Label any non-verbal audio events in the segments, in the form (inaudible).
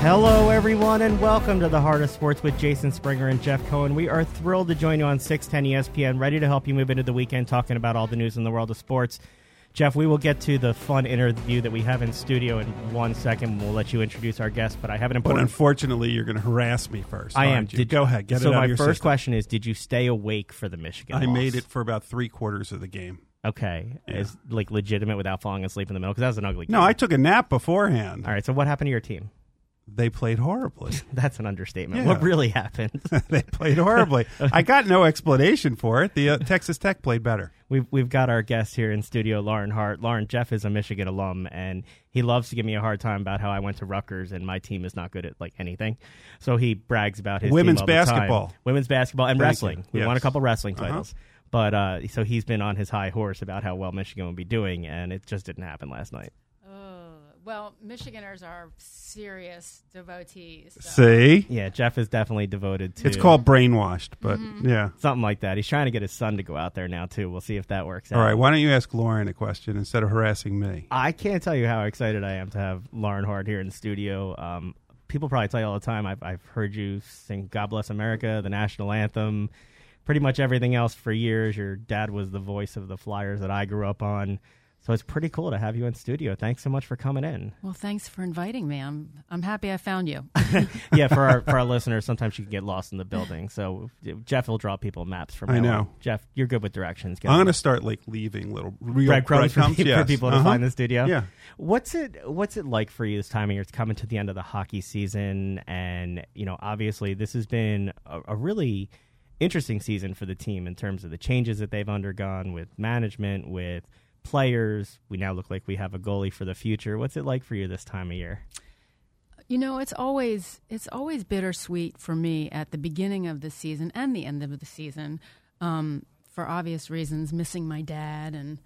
Hello, everyone, and welcome to the Heart of Sports with Jason Springer and Jeff Cohen. We are thrilled to join you on 610 ESPN, ready to help you move into the weekend talking about all the news in the world of sports. Jeff, we will get to the fun interview that we have in studio in one second. We'll let you introduce our guest, but I have an But unfortunately, you're going to harass me first. I am. Did- Go ahead. Get so it out my of your first system. question is: Did you stay awake for the Michigan? I loss? made it for about three quarters of the game. Okay, Yeah. is like legitimate without falling asleep in the middle because that was an ugly. No. I took a nap beforehand. All right. So what happened to your team? They played horribly. (laughs) That's an understatement. Yeah. What really happened? (laughs) they played horribly. (laughs) I got no explanation for it. The uh, Texas Tech played better. We've we've got our guest here in studio, Lauren Hart. Lauren, Jeff is a Michigan alum, and he loves to give me a hard time about how I went to Rutgers and my team is not good at like anything. So he brags about his Women's team all the time. basketball. women's basketball, and Thank wrestling. you. We Yes. won a couple wrestling Uh-huh. titles, but uh, so he's been on his high horse about how well Michigan would be doing, and it just didn't happen last night. Well, Michiganders are serious devotees. so- See? Yeah, Jeff is definitely devoted to. It's called brainwashed, but Mm-hmm. yeah. something like that. He's trying to get his son to go out there now too. We'll see if that works. All out. right, why don't you ask Lauren a question instead of harassing me? I can't tell you how excited I am to have Lauren Hart here in the studio. Um, people probably tell you all the time. I've, I've heard you sing "God Bless America," the national anthem, pretty much everything else for years. Your dad was the voice of the Flyers that I grew up on, so it's pretty cool to have you in studio. Thanks so much for coming in. Well, thanks for inviting me. I'm I'm happy I found you. (laughs) (laughs) yeah, for our for our listeners, sometimes you can get lost in the building. So Jeff will draw people maps from. I know. on. Jeff. You're good with directions. Get I'm going to start like leaving little real breadcrumbs, for, breadcrumbs, for yes. people to Uh-huh. find the studio. Yeah. What's it What's it like for you this time of year? It's coming to the end of the hockey season, and you know, obviously, this has been a, a really interesting season for the team in terms of the changes that they've undergone with management, with players. We now look like we have a goalie for the future. What's it like for you this time of year? You know, it's always it's always bittersweet for me at the beginning of the season and the end of the season, um, for obvious reasons. Missing my dad and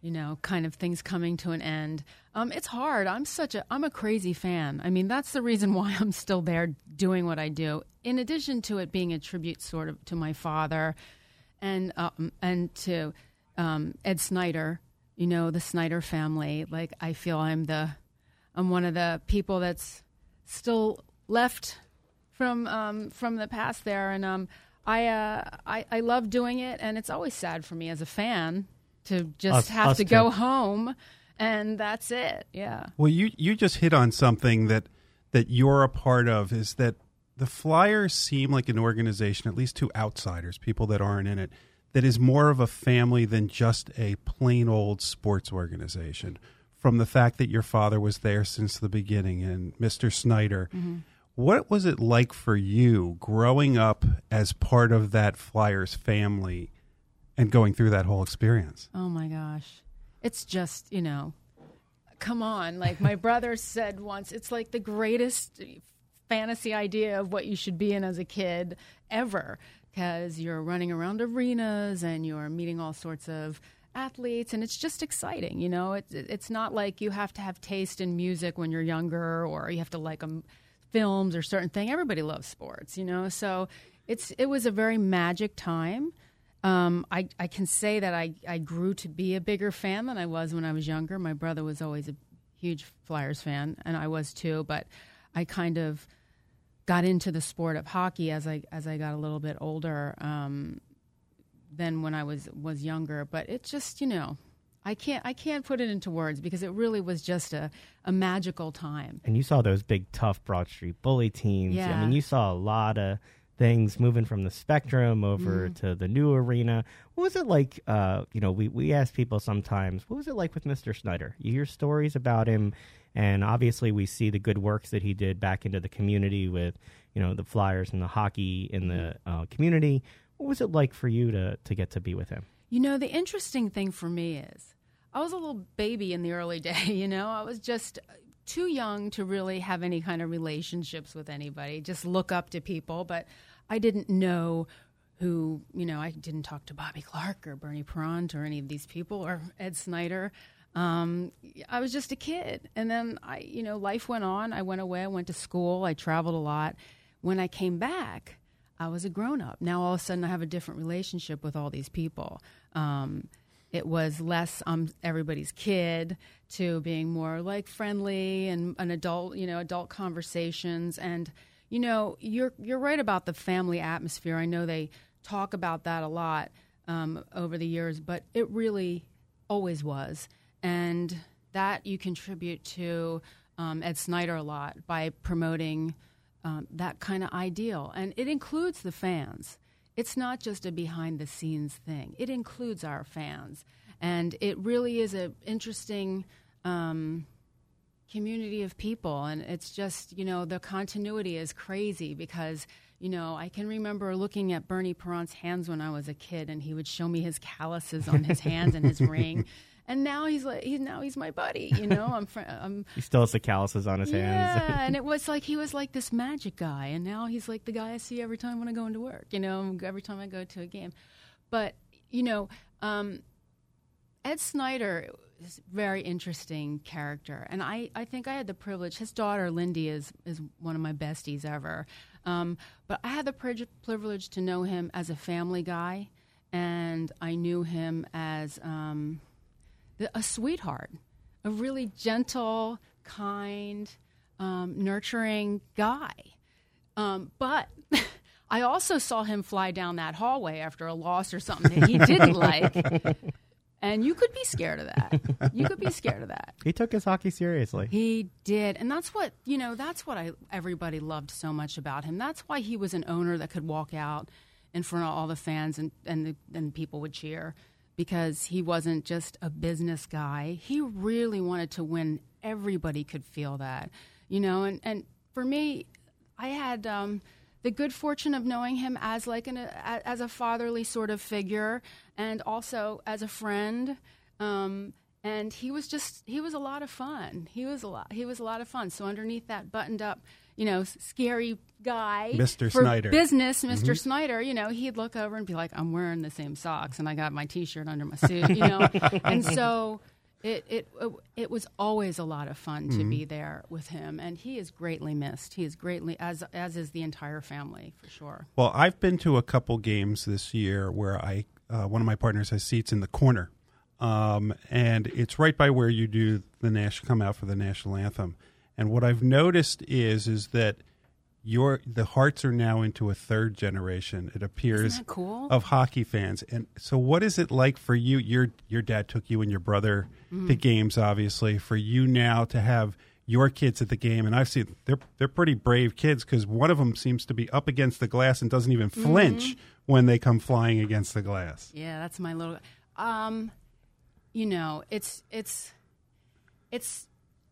you know, kind of things coming to an end. Um, it's hard. I'm such a I'm a crazy fan. I mean, that's the reason (laughs) why I'm still there doing what I do. In addition to it being a tribute, sort of, to my father, and um, and to um, Ed Snider. You know, the Snider family. Like, I feel I'm the I'm one of the people that's still left from um, from the past there, and um, I, uh, I I love doing it, and it's always sad for me as a fan to just Us- have us to too. go home, and that's it. Yeah. Well, you you just hit on something that that you're a part of is that the Flyers seem like an organization, at least to outsiders, people that aren't in it, that is more of a family than just a plain old sports organization. From the fact that your father was there since the beginning and Mr. Snider, mm-hmm. what was it like for you growing up as part of that Flyers family and going through that whole experience? Oh my gosh. It's just, you know, come on. Like my (laughs) brother said once, it's like the greatest fantasy idea of what you should be in as a kid ever because you're running around arenas and you're meeting all sorts of athletes and it's just exciting you know it's it's not like you have to have taste in music when you're younger or you have to like um, films or certain thing everybody loves sports you know so it's it was a very magic time um, I, I can say that I, I grew to be a bigger fan than I was when I was younger. My brother was always a huge Flyers fan, and I was too. But I kind of got into the sport of hockey as I as I got a little bit older um, than when I was was younger. But it's just you know I can't I can't put it into words because it really was just a, a magical time. And you saw those big, tough Broad Street bully teams. Yeah. I mean, you saw a lot of things moving from the Spectrum over Mm-hmm. to the new arena. What was it like? Uh, you know, we, we ask people sometimes, what was it like with Mr. Snider? You hear stories about him, and obviously we see the good works that he did back into the community with, you know, the Flyers and the hockey in the uh, community. What was it like for you to, to get to be with him? You know, the interesting thing for me is I was a little baby in the early (laughs) day, you know. I was just too young to really have any kind of relationships with anybody, just look up to people, but I didn't know who, you know, I didn't talk to Bobby Clarke or Bernie Parent or any of these people or Ed Snider. Um, I was just a kid. And then I, you know, life went on. I went away, I went to school, I traveled a lot. When I came back, I was a grown up. Now all of a sudden I have a different relationship with all these people. Um, it was less um, everybody's kid to being more like friendly and an adult, you know, adult conversations. And you know, you're you're right about the family atmosphere. I know they talk about that a lot um, over the years, but it really always was, and that you contribute to um, Ed Snider a lot by promoting um, that kind of ideal, and it includes the fans. It's not just a behind the scenes thing; it includes our fans, and it really is an interesting um, community of people. And it's just you know the continuity is crazy because you know, I can remember looking at Bernie Parent's hands when I was a kid, and he would show me his calluses on his hands and his ring. (laughs) And now he's like, he's now he's my buddy. You know, I'm. Fr- I'm (laughs) he still has the calluses on his yeah, hands. (laughs) and it was like he was like this magic guy, and now he's like the guy I see every time when I go into work. You know, every time I go to a game. But you know, um, Ed a very interesting character, and I, I think I had the privilege. His daughter Lindy is is one of my besties ever, um, but I had the privilege to know him as a family guy, and I knew him as um, a sweetheart, a really gentle, kind, um, nurturing guy. Um, but (laughs) I also saw him fly down that hallway after a loss or something that he didn't (laughs) like. And you could be scared of that. You could be scared of that. (laughs) He took his hockey seriously. He did. And that's what, you know, that's what I everybody loved so much about him. That's why he was an owner that could walk out in front of all the fans and and the, and people would cheer because he wasn't just a business guy. He really wanted to win. Everybody could feel that. You know, and and for me, I had um the good fortune of knowing him as like an a, as a fatherly sort of figure, and also as a friend. Um, and he was just he was a lot of fun. He was a lot he was a lot of fun. So underneath that buttoned up, you know, scary guy, Mr. for Snider, business, mister mm-hmm. Snider, you know, he'd look over and be like, "I'm wearing the same socks, and I got my T-shirt under my suit," you (laughs) know, and so it, it it was always a lot of fun to mm-hmm. be there with him, and he is greatly missed. He is greatly as as is the entire family for sure. Well, I've been to a couple games this year where I uh, one of my partners has seats in the corner, um, and it's right by where you do the national come out for the national anthem. And what I've noticed is is that your the hearts are now into a third generation. It appears cool? of hockey fans. And so, what is it like for you? Your your dad took you and your brother mm-hmm. to games, obviously. For you now to have your kids at the game, and I've seen they're they're pretty brave kids because one of them seems to be up against the glass and doesn't even flinch mm-hmm. when they come flying against the glass. Yeah, that's my little. Um, you know, it's it's it's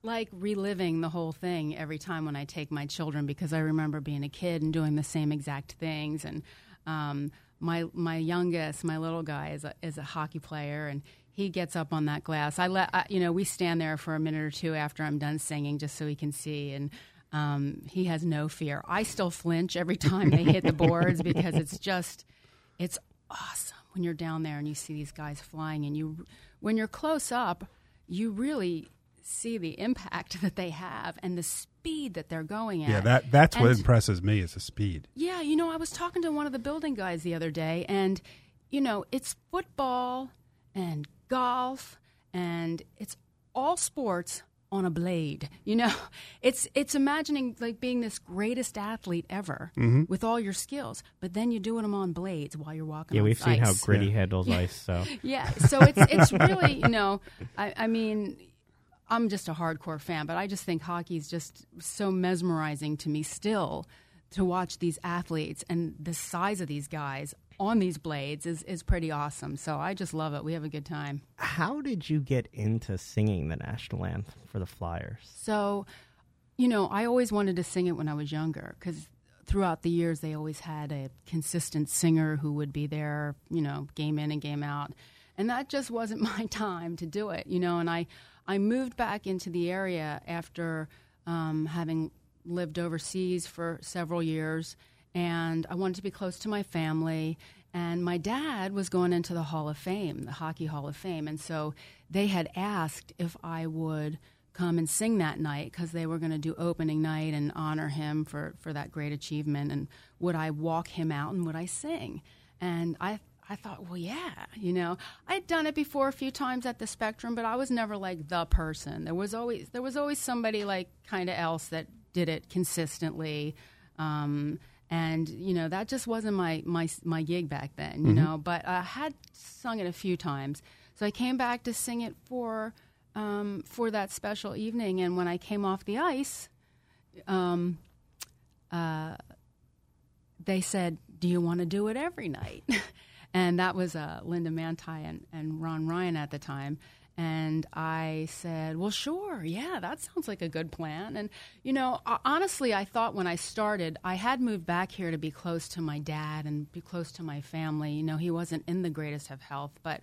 like reliving the whole thing every time when I take my children because I remember being a kid and doing the same exact things. And um, my my youngest, my little guy, is a is a hockey player, and he gets up on that glass. I let I, you know we stand there for a minute or two after I'm done singing just so he can see and. Um, he has no fear. I still flinch every time they hit the (laughs) boards because it's just, it's awesome when you're down there and you see these guys flying and you, when you're close up, you really see the impact (laughs) that they have and the speed that they're going at. Yeah, that that's and, what impresses me is the speed. Yeah, you know, I was talking to one of the building guys the other day, and you know, it's football and golf, and it's all sports on a blade. (laughs) You know, it's it's imagining like being this greatest athlete ever mm-hmm. with all your skills, but then you're doing them on blades while you're walking. Yeah, we've ice. seen how gritty yeah. handles (laughs) ice. So yeah, so it's it's really you know, I, I mean I'm just a hardcore fan, but I just think hockey is just so mesmerizing to me still to watch these athletes and the size of these guys on these blades is, is pretty awesome. So I just love it. We have a good time. How did you get into singing the national anthem for the Flyers? So, you know, I always wanted to sing it when I was younger because throughout the years they always had a consistent singer who would be there, you know, game in and game out. And that just wasn't (laughs) my time to do it, you know, and I I moved back into the area after um, having lived overseas for several years, and I wanted to be close to my family. And my dad was going into the Hall of Fame, the Hockey Hall of Fame, and so they had asked if I would come and sing that night because they were going to do opening night and honor him for, for that great achievement. And would I walk him out and would I sing? And I I thought, well, yeah, you know, I'd done it before a few times at the Spectrum, but I was never like the person. There was always there was always somebody like kind of else that did it consistently. Um, and you know that just wasn't my my my gig back then, you know. But I had sung it a few times, so I came back to sing it for um, for that special evening. And when I came off the ice, um, uh, they said, "Do you want to do it every night?" (laughs) and that was uh, Linda Manti and, and Ron Ryan at the time. And I said, "Well, sure, yeah, that sounds like a good plan." And you know, honestly, I thought when I started, I had moved back here to be close to my dad and be close to my family. You know, he wasn't in the greatest of health, but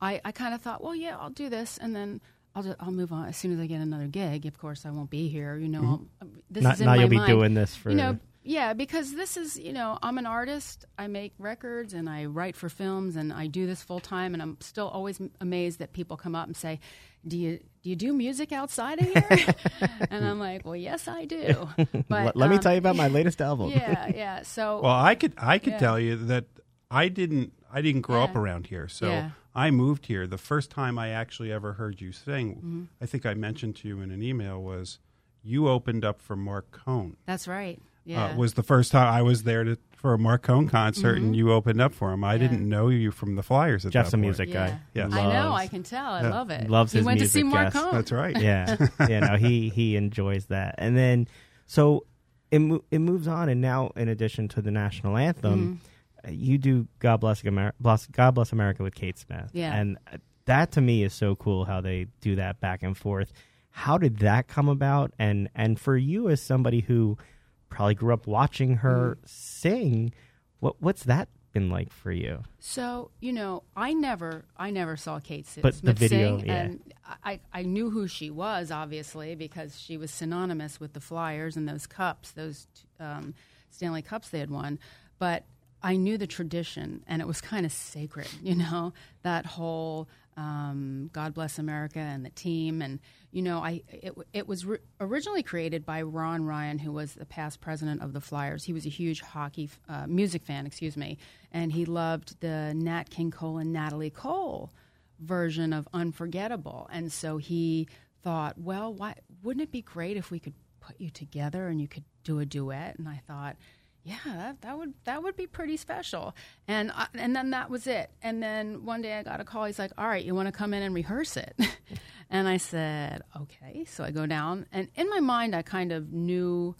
I, I kind of thought, well, yeah, I'll do this, and then I'll just, I'll move on as soon as I get another gig. Of course, I won't be here. You know, I'll, this Not- is in now my you'll be mind. doing this for- you know. Yeah, because this is you know I'm an artist. I make records and I write for films and I do this full time. And I'm still always amazed that people come up and say, "Do you do you do music outside of here?" (laughs) and I'm like, "Well, yes, I do." (laughs) But Let, let me um, tell you about my latest album. Yeah, (laughs) yeah. So Well, I could I could Yeah. tell you that I didn't I didn't grow up around here, so Yeah. I moved here. The first time I actually ever heard you sing, Mm-hmm. I think I mentioned to you in an email was you opened up for Marc Cohn. that's right. Yeah. Uh, was the first time I was there to, for a Marc Cohn concert, and you opened up for him. I Mm-hmm. Yeah. didn't know you from the Flyers at Jeff's that a point. music yeah. guy. Yes. I know. I can tell. I Yeah. love it. Loves he his went to see music, Marc yes. Cohn. That's right. yeah, (laughs) yeah. No, he he enjoys that, and then so it mo- it moves on, and now in addition to the national anthem, Mm-hmm. uh, you do "God Bless America," God Bless America with Kate Smith, Yeah. and uh, that to me is so cool how they do that back and forth. How did that come about? And and for you as somebody who probably grew up watching her Mm-hmm. sing, what what's that been like for you? So you know, I never, I never saw Kate S- But the Smith video, sing, yeah. and I, I knew who she was obviously because she was synonymous with the Flyers and those cups, those um, Stanley Cups they had won. But I knew the tradition, and it was kind of sacred, (laughs) you know, that whole um, "God Bless America" and the team, and you know, I it, it was ri- originally created by Ron Ryan, who was the past president of the Flyers. He was a huge hockey uh, music fan, excuse me, and he loved the Nat King Cole and Natalie Cole version of Unforgettable, and so he thought, well, why wouldn't it be great if we could put you together and you could do a duet? And I thought. Yeah, that, that would that would be pretty special, and and then that was it. And then one day I got a call. He's like, "All right, you want to come in and rehearse it?" (laughs) and I said, "Okay." So I go down, and in my mind, I kind of knew.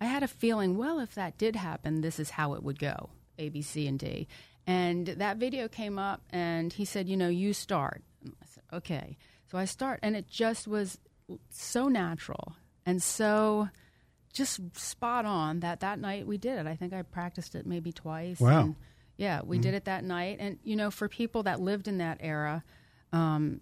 I had a feeling. Well, if that did happen, this is how it would go: A, B, C, and D. And that video came up, and he said, "You know, you start." And I said, "Okay." So I start, and it just was so natural and so just spot on that that night we did it. I think I practiced it maybe twice. Wow. And yeah, we did it that night. And, you know, for people that lived in that era, um,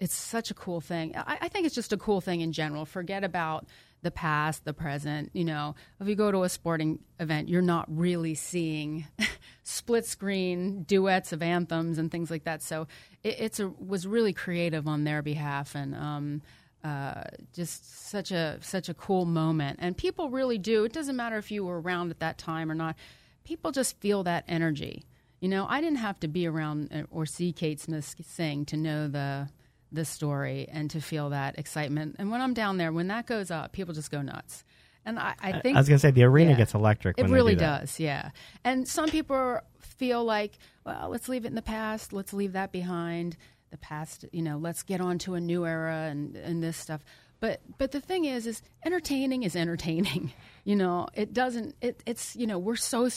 it's such a cool thing. I, I think it's just a cool thing in general. Forget about the past, the present. You know, if you go to a sporting event, you're not really seeing (laughs) split screen duets of anthems and things like that. So it, it's a was really creative on their behalf and. Um, uh, just such a such a cool moment, and people really do. It doesn't matter if you were around at that time or not. People just feel that energy. You know, I didn't have to be around uh, or see Kate Smith sing to know the the story and to feel that excitement. And when I'm down there, when that goes up, people just go nuts. And I, I think I was gonna say the arena yeah. gets electric. It really do that. does, yeah. And some people feel like, well, let's leave it in the past. Let's leave that behind. The past, you know, let's get on to a new era and and this stuff. But but the thing is, is entertaining is entertaining. (laughs) You know, it doesn't. It, it's you know, we're so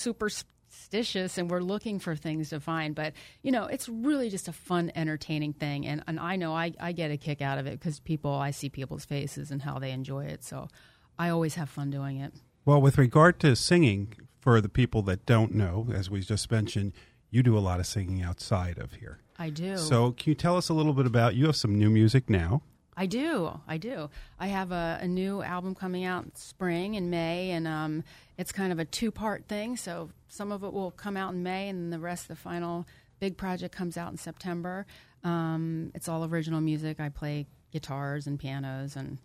superstitious and we're looking for things to find. But you know, it's really just a fun, entertaining thing. And and I know I I get a kick out of it because people, I see people's faces and how they enjoy it. So I always have fun doing it. Well, with regard to singing, for the people that don't know, as we just mentioned, you do a lot of singing outside of here. I do. So, can you tell us a little bit about? You have some new music now. I do. I do. I have a, a new album coming out in spring in May, and um, it's kind of a two part thing. So some of it will come out in May, and the rest, of the final big project, comes out in September. Um, it's all original music. I play guitars and pianos and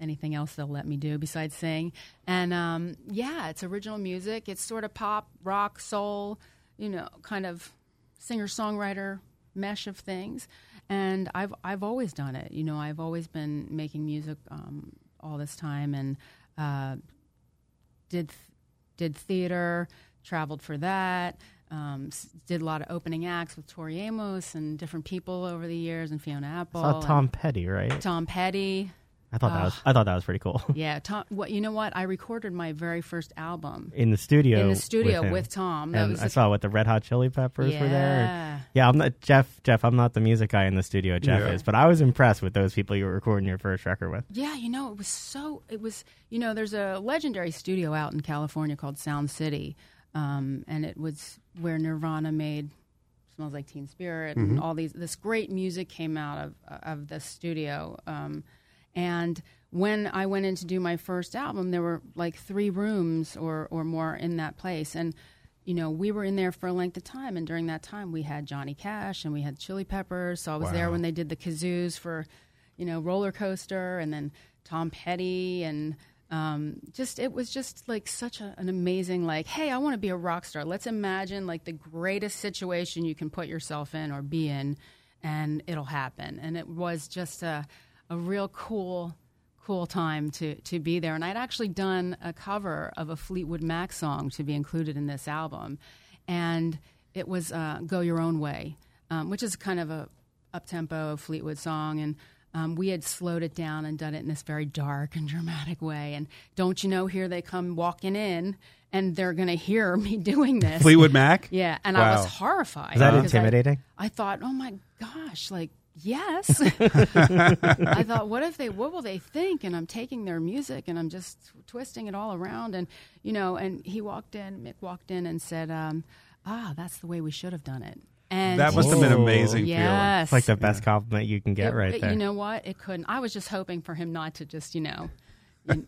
anything else they'll let me do besides sing. And um, yeah, it's original music. It's sort of pop, rock, soul, you know, kind of singer songwriter mesh of things, and I've I've always done it. You know, I've always been making music um, all this time, and uh, did did theater, traveled for that. Um, s- did a lot of opening acts with Tori Amos and different people over the years, and Fiona Apple, Tom Petty, right? Tom Petty. I thought that was I thought that was pretty cool. (laughs) Yeah, Tom. What you know? What I recorded my very first album In the studio, in the studio him. with, Tom. That and was I saw what the Red Hot Chili Peppers yeah. were there. Yeah, I'm not Jeff. Jeff, I'm not the music guy in the studio. Jeff Yeah. is, but I was impressed with those people you were recording your first record with. Yeah, you know, it was so. It was, you know, there's a legendary studio out in California called Sound City, um, and it was where Nirvana made "Smells Like Teen Spirit" and all these. This great music came out of of the studio, um, and when I went in to do my first album, there were like three rooms or or more in that place, and you know, we were in there for a length of time, and during that time, we had Johnny Cash and we had Chili Peppers. So I was there when they did the kazoos for, you know, roller coaster, and then Tom Petty, and um, just it was just like such a, an amazing like, hey, I want to be a rock star. Let's imagine like the greatest situation you can put yourself in or be in, and it'll happen. And it was just a a real cool cool time to to be there. And I'd actually done a cover of a Fleetwood Mac song to be included in this album, and it was uh, "Go Your Own Way," um, which is kind of a up tempo Fleetwood song, and um, we had slowed it down and done it in this very dark and dramatic way. And don't you know, here they come walking in, and they're going to hear me (laughs) doing this. Fleetwood Mac. Yeah, and I was horrified. Is that because I- intimidating? I thought, oh my gosh, like yes. (laughs) I thought, what if they, what will they think? And I'm taking their music and I'm just twisting it all around. And you know, and he walked in, Mick walked in and said, um, ah, that's the way we should have done it. And That must have been amazing yes, It's like the best compliment you can get It- right it- there. You know what? It couldn't. I was just hoping for him not to just, you know,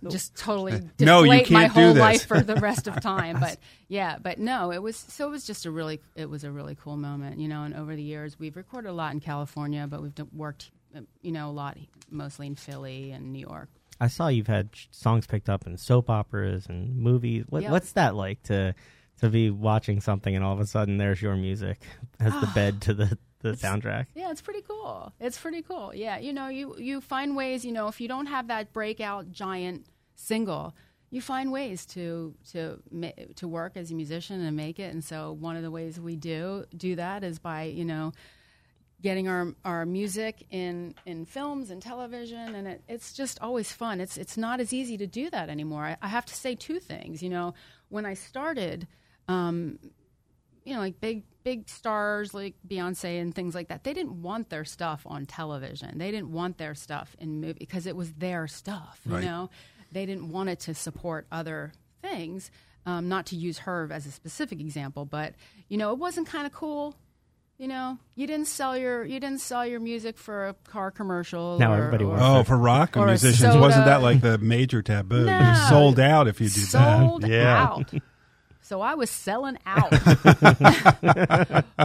just totally No, you my can't do whole life for the rest of time. But (laughs) yeah, but no, it was so it was just a really it was a really cool moment, you know. And over the years, we've recorded a lot in California, but we've worked, you know, a lot mostly in Philly and New York. I saw you've had songs picked up in soap operas and movies. What, Yeah. What's that like to to be watching something and all of a sudden there's your music (laughs) as the ah. bed to the the soundtrack? Yeah, it's pretty cool. It's pretty cool. Yeah, you know, you you find ways. You know, if you don't have that breakout giant single, you find ways to to to work as a musician and make it. And so, one of the ways we do do that is by you know getting our our music in in films and television and it, it's just always fun it's it's not as easy to do that anymore I, I have to say two things you know when i started um, you know, like big big stars like Beyonce and things like that. They didn't want their stuff on television. They didn't want their stuff in movie because it was their stuff. You Right. know, they didn't want it to support other things. Um, not to use her as a specific example, but you know, it wasn't kind of cool. You know, you didn't sell your you didn't sell your music for a car commercial. Now or- everybody wants Oh, for rock Or musicians, soda. wasn't that like the major taboo? (laughs) No. You're sold out if you do sold that. (laughs) Yeah. out. So I was selling out. (laughs)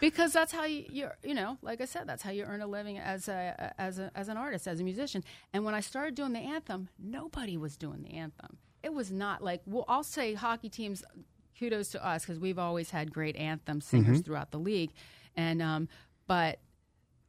because that's how you you're, you know, like I said, that's how you earn a living as a as a as an artist, as a musician. And when I started doing the anthem, nobody was doing the anthem. It was not like well, I'll say hockey teams kudos to us because we've always had great anthem singers throughout the league. And um but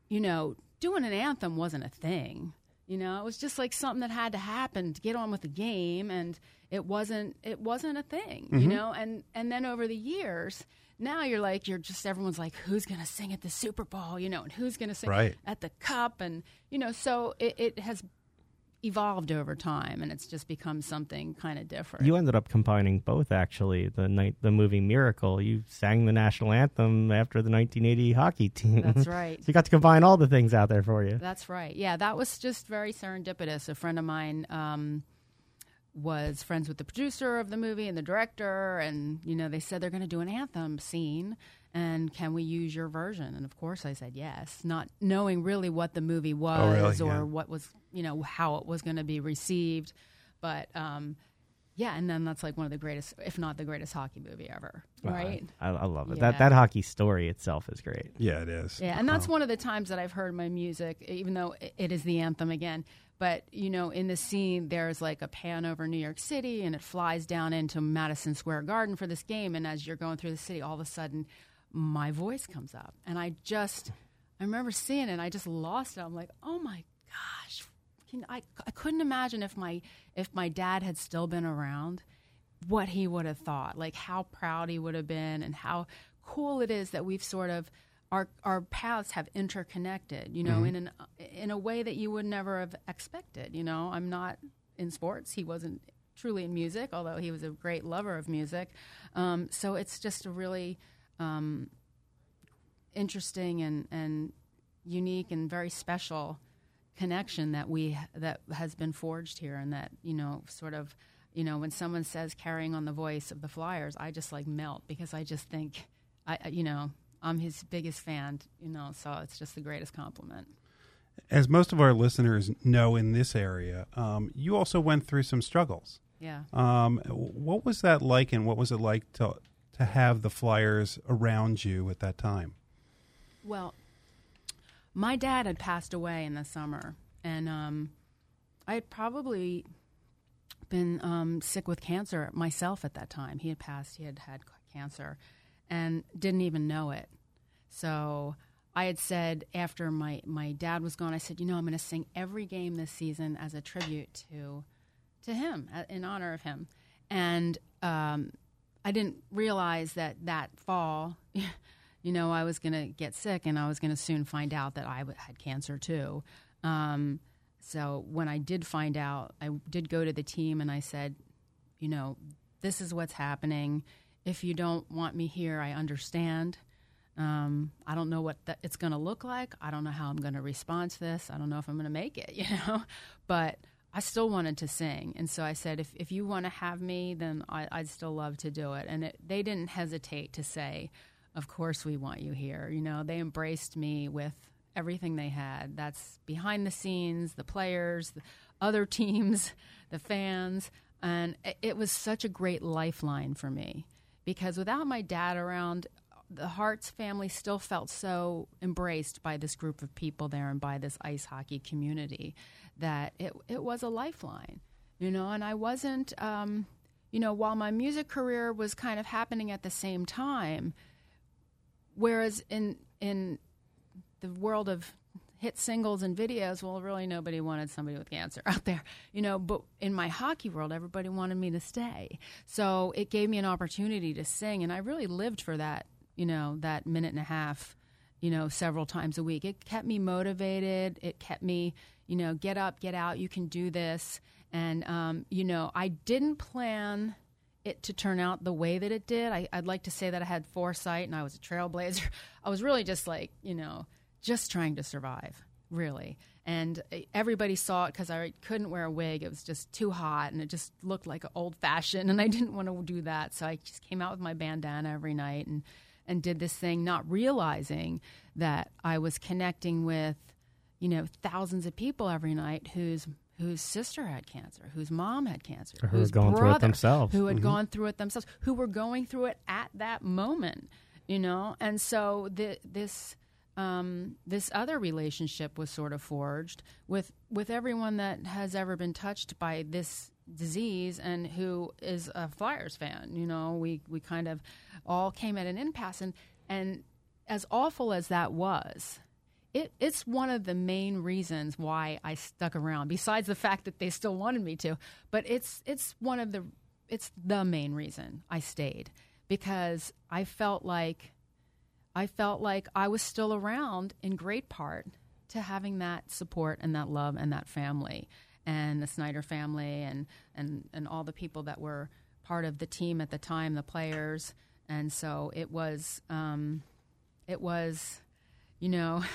you know, doing an anthem wasn't a thing. You know, it was just like something that had to happen to get on with the game, and it wasn't. It wasn't a thing. You know, and and then over the years, now you're like you're just everyone's like, who's gonna sing at the Super Bowl? You know, and who's gonna sing Right. at the Cup? And you know, so it, it has evolved over time, and it's just become something kind of different. You ended up combining both actually. The night the movie Miracle, you sang the national anthem after the 1980 hockey team. That's (laughs) right. so you got to combine all the things out there for you. That's right. Yeah, that was just very serendipitous. A friend of mine um, was friends with the producer of the movie and the director, and you know they said they're going to do an anthem scene, and can we use your version? And of course, I said yes, not knowing really what the movie was really? or Yeah. what was you know how it was going to be received, but. Um, yeah, and then that's like one of the greatest, if not the greatest, hockey movie ever, Wow, right? I, I love it. Yeah. That that hockey story itself is great. Yeah, it is. Yeah, and that's one of the times that I've heard my music, even though it is the anthem again. But you know, in the scene, there's like a pan over New York City, and it flies down into Madison Square Garden for this game. And as you're going through the city, all of a sudden, my voice comes up. And I just, I remember seeing it and I just lost it. I'm like, oh my gosh. I, I couldn't imagine if my, if my dad had still been around, what he would have thought, like how proud he would have been and how cool it is that we've sort of, our, our paths have interconnected, you know, Mm-hmm. in an in a way that you would never have expected. You know, I'm not in sports. He wasn't truly in music, although he was a great lover of music. Um, so it's just a really um, interesting and, and unique and very special connection that we that has been forged here, and that you know, sort of, you know, when someone says carrying on the voice of the Flyers, I just like melt because I just think, I I- you know. I'm his biggest fan, you know, so it's just the greatest compliment. As most of our listeners know in this area, um, you also went through some struggles. Yeah. Um, what was that like, and what was it like to to have the Flyers around you at that time? Well, my dad had passed away in the summer, and um, I had probably been um, sick with cancer myself at that time. He had passed, he had had cancer, and didn't even know it. So I had said after my, my dad was gone, I said, you know, I'm going to sing every game this season as a tribute to to him, uh, in honor of him. And um, I didn't realize that that fall, (laughs) you know, I was going to get sick and I was going to soon find out that I had cancer too. Um, so when I did find out, I did go to the team and I said, you know, this is what's happening. If you don't want me here, I understand. Um, I don't know what it's going to look like. I don't know how I'm going to respond to this. I don't know if I'm going to make it, (laughs) you know. But I still wanted to sing, and so I said, if if you want to have me, then I, I'd still love to do it. And it, they didn't hesitate to say, "Of course, we want you here." You know, they embraced me with everything they had. That's behind the scenes, the players, the other (laughs) teams, the fans, and it, it was such a great lifeline for me because without my dad around, the Harts family still felt so embraced by this group of people there and by this ice hockey community that it it was a lifeline, you know. And I wasn't, um, you know, while my music career was kind of happening at the same time, whereas in in the world of hit singles and videos, well, really nobody wanted somebody with cancer (laughs) out there, you know. But in my hockey world, everybody wanted me to stay, so it gave me an opportunity to sing, and I really lived for that, you know, that minute and a half, you know, several times a week. It kept me motivated. It kept me, you know, get up, get out. You can do this, and um, you know, I didn't plan it to turn out the way that it did. I, I'd like to say that I had foresight and I was a trailblazer. (laughs) I was really just like, you know, just trying to survive, really. And everybody saw it because I couldn't wear a wig. It was just too hot and it just looked like old fashioned. And I didn't want to do that. So I just came out with my bandana every night and, and did this thing, not realizing that I was connecting with, you know, thousands of people every night whose whose sister had cancer, whose mom had cancer, Or who whose going through it brother- themselves. who had mm-hmm. gone through it themselves, who were going through it at that moment, you know. And so the, this um, this other relationship was sort of forged with with everyone that has ever been touched by this disease and who is a Flyers fan. You know, we we kind of all came at an impasse, and and as awful as that was, it, it's one of the main reasons why I stuck around. Besides the fact that they still wanted me to, but it's it's one of the it's the main reason I stayed because I felt like I felt like I was still around in great part to having that support and that love and that family and the Snider family and and and all the people that were part of the team at the time, the players, and so it was um, it was you know. (laughs)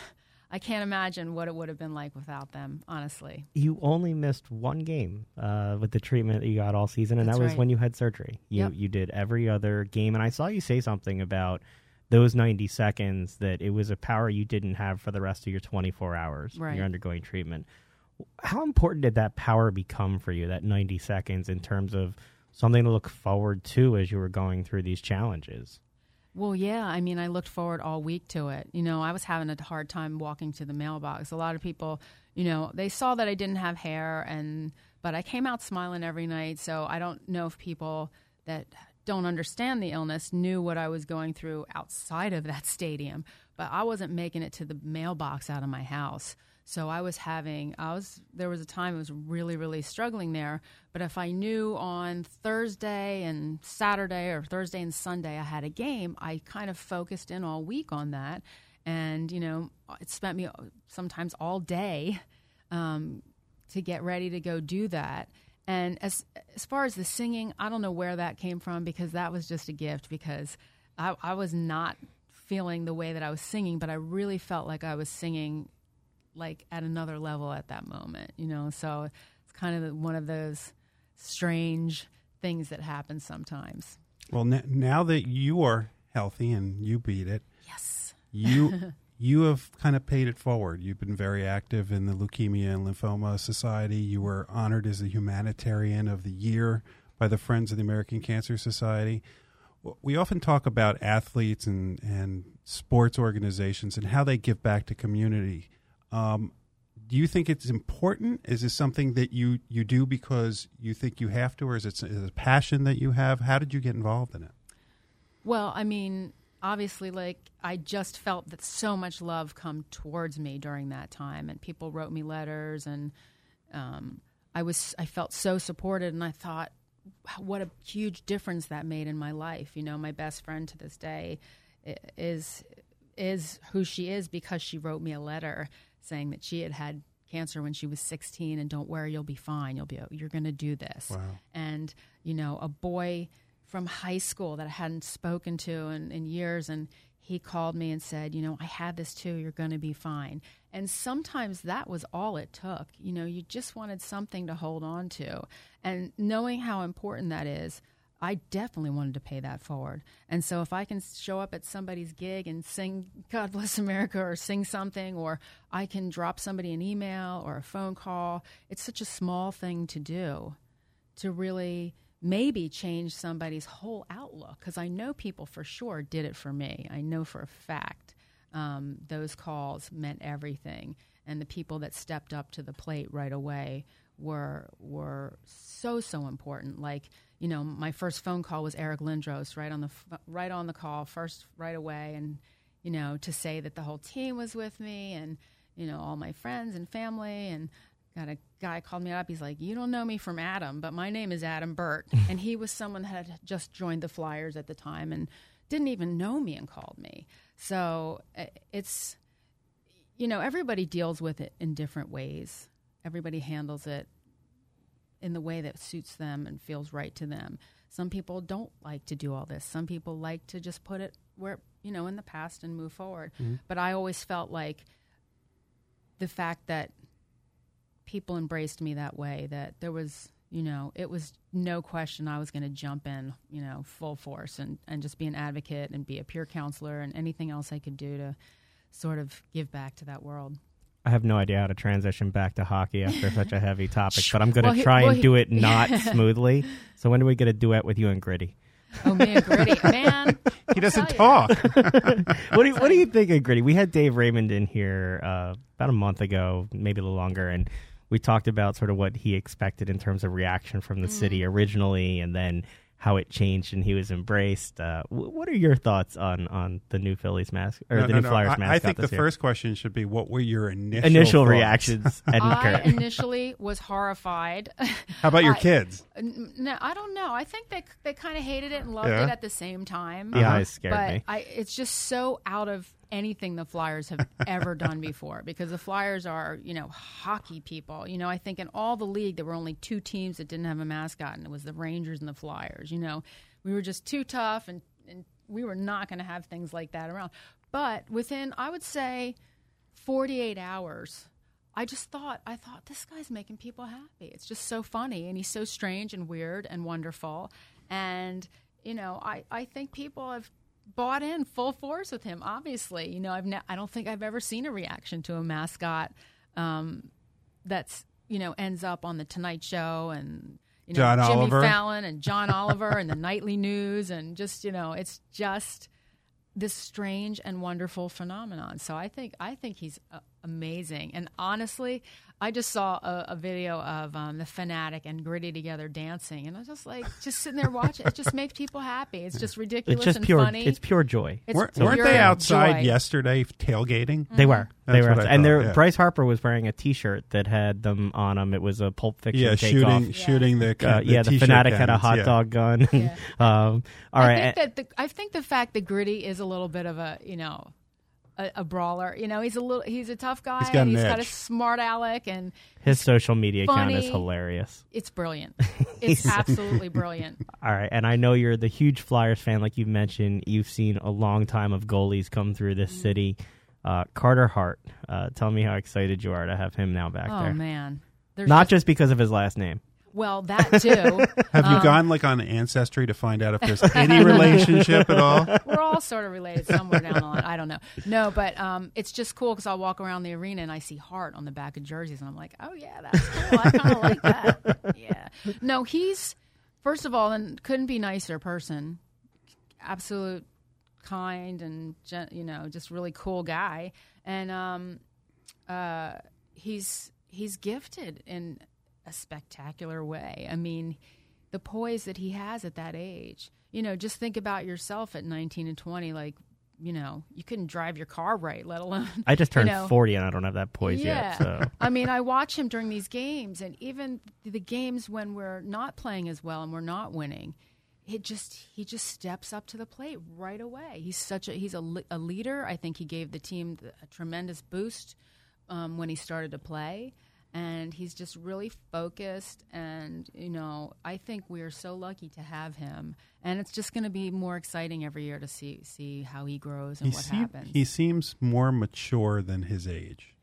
I can't imagine what it would have been like without them, honestly. you only missed one game uh, with the treatment that you got all season, and That's that was right. when you had surgery. You Yep. you did every other game, and I saw you say something about those 90 seconds that it was a power you didn't have for the rest of your 24 hours when Right. you're undergoing treatment. How important did that power become for you, that 90 seconds, in terms of something to look forward to as you were going through these challenges? Well, yeah. I mean, I looked forward all week to it. You know, I was having a hard time walking to the mailbox. A lot of people, you know, they saw that I didn't have hair, and but I came out smiling every night. So I don't know if people that don't understand the illness knew what I was going through outside of that (laughs) stadium, but I wasn't making it to the mailbox out of my house. So I was having, I was, there was a time I was really, really struggling there. But if I knew on Thursday and Saturday or Thursday and Sunday I had a game, I kind of focused in all week on that. And, you know, it spent me sometimes all day um, to get ready to go do that. And as as far as the singing, I don't know where that came from because that was just a gift because I, I was not feeling the way that I was singing, but I really felt like I was singing like at another level at that moment, you know. So it's kind of one of those strange things that happen sometimes. Well, n- now that you are healthy and you beat it, Yes. you (laughs) you have kind of paid it forward. You've been very active in the Leukemia and Lymphoma Society. You were honored as the Humanitarian of the Year by the Friends of the American Cancer Society. We often talk about athletes and, and sports organizations and how they give back to community. Um, do you think it's important? Is this something that you, you do because you think you have to, or is it, is it a passion that you have? How did you get involved in it? Well, I mean, obviously, like I just felt that so much love come towards me during that time, and people wrote me letters, and um, I was I felt so supported, and I thought, what a huge difference that made in my life. You know, my best friend to this day is is who she is because she wrote me a letter saying that she had had cancer when she was 16 and don't worry you'll be fine you'll be you're going to do this Wow. and you know a boy from high school that I hadn't spoken to in, in years and he called me and said you know I had this too you're going to be fine. And sometimes that was all it took. You know you just wanted something to hold on to. And knowing how important that is I definitely wanted to pay that forward. And so if I can show up at somebody's gig and sing God Bless America or sing something, or I can drop somebody an email or a phone call, it's such a small thing to do to really maybe change somebody's whole outlook. Because I know people for sure did it for me. I know for a fact um, those calls meant everything. And the people that stepped up to the plate right away were were so so important. Like you know, my first phone call was Eric Lindros right on the right on the call first right away, and you know to say that the whole team was with me and you know all my friends and family and got a guy called me up. He's like you don't know me from adam but my name is adam burt (laughs) and he was someone that had just joined the flyers at the time and didn't even know me and called me. So uh, it's you know everybody deals with it in different ways. Everybody handles it in the way that suits them and feels right to them. Some people don't like to do all this. Some people like to just put it where you know in the past and move forward. But i always felt like the fact that people embraced me that way that there was you know it was no question i was going to jump in you know full force and, and just be an advocate and be a peer counselor and anything else i could do to sort of give back to that world I have no idea how to transition back to hockey after such a heavy topic, but I'm (laughs) going to Well, he- try well, and do it not (laughs) smoothly. So when do we get a duet with you and Gritty? oh me and gritty (laughs) man He doesn't talk. what do you, what do you think of Gritty? We had Dave Raymond in here uh, about a month ago, maybe a little longer, and we talked about sort of what he expected in terms of reaction from the city Mm. originally, and then how it changed and he was embraced. Uh, wh- what are your thoughts on on the new Phillies mask or No, the no, new no. Flyers I, mascot? I think the year? first question should be what were your initial initial thoughts? reactions. (laughs) Ed I initially was horrified. (laughs) How about your I- kids? No, I don't know. I think they they kind of hated it and loved Yeah. it at the same time. The eyes scared but me. I, it's just so out of anything the Flyers have (laughs) ever done before because the Flyers are, you know, hockey people. You know, I think in all the league there were only two teams that didn't have a mascot, and it was the Rangers and the Flyers. You know, we were just too tough, and, and we were not going to have things like that around. But within, I would say, 48 hours. I just thought, I thought this guy's making people happy. It's just so funny, and he's so strange and weird and wonderful. And you know, I, I think people have bought in full force with him. Obviously, you know, I've ne- I don't think I've ever seen a reaction to a mascot um, that's you know ends up on the Tonight Show and you know John Jimmy Oliver. Fallon and John (laughs) Oliver and the nightly news and just you know it's just this strange and wonderful phenomenon. So I think I think he's uh, amazing. And honestly, I just saw a, a video of um, the Phanatic and gritty together dancing, and I was just like, just sitting there watching. It just makes people happy. It's just ridiculous It's just and pure. funny. It's pure joy. It's weren't, weren't they outside joy. yesterday tailgating? They were. They were, what I outside. and thought, there. yeah. Bryce Harper was wearing a T-shirt that had them on him. It was a Pulp Fiction Yeah, takeoff. shooting, shooting the, Uh, yeah, the t-shirt Phanatic had a cannons, hot yeah. dog gun. Yeah. (laughs) um, all I right, think that the, I think the fact that Gritty is a little bit of a you know a, a brawler. You know, he's a little he's a tough guy. He's got and an he's got a smart aleck, and his social media account is hilarious. it's brilliant. (laughs) It's absolutely (laughs) brilliant. All right, and I know you're the huge Flyers fan, like you've mentioned. You've seen a long time of goalies come through this Mm-hmm. city. Uh, Carter Hart, uh, tell me how excited you are to have him now back Oh there. Oh man, There's Not just because of his last name. Well that too. (laughs) Have Um, you gone like on Ancestry to find out if there's any relationship at all? (laughs) We're all sort of related somewhere down the line. I don't know. No, but um, it's just cool because I'll walk around the arena and I see Hart on the back of jerseys, and I'm like, oh yeah, that's cool. I kind of like that. (laughs) Yeah. No, he's first of all, and couldn't be nicer person. Absolute kind and you know just really cool guy, and um, uh, he's he's gifted in a spectacular way. I mean, the poise that he has at that age. You know, just think about yourself at 19 and 20. Like, you know, you couldn't drive your car right, let alone. I just turned you know, 40 and I don't have that poise yeah. yet. So (laughs) I mean, I watch him during these games, and even the games when we're not playing as well and we're not winning. It just he just steps up to the plate right away. He's such a he's a, a leader. I think he gave the team a tremendous boost um, when he started to play, and he's just really focused. And you know, I think we are so lucky to have him, and it's just going to be more exciting every year to see see how he grows and He, what seem- happens. he seems more mature than his age.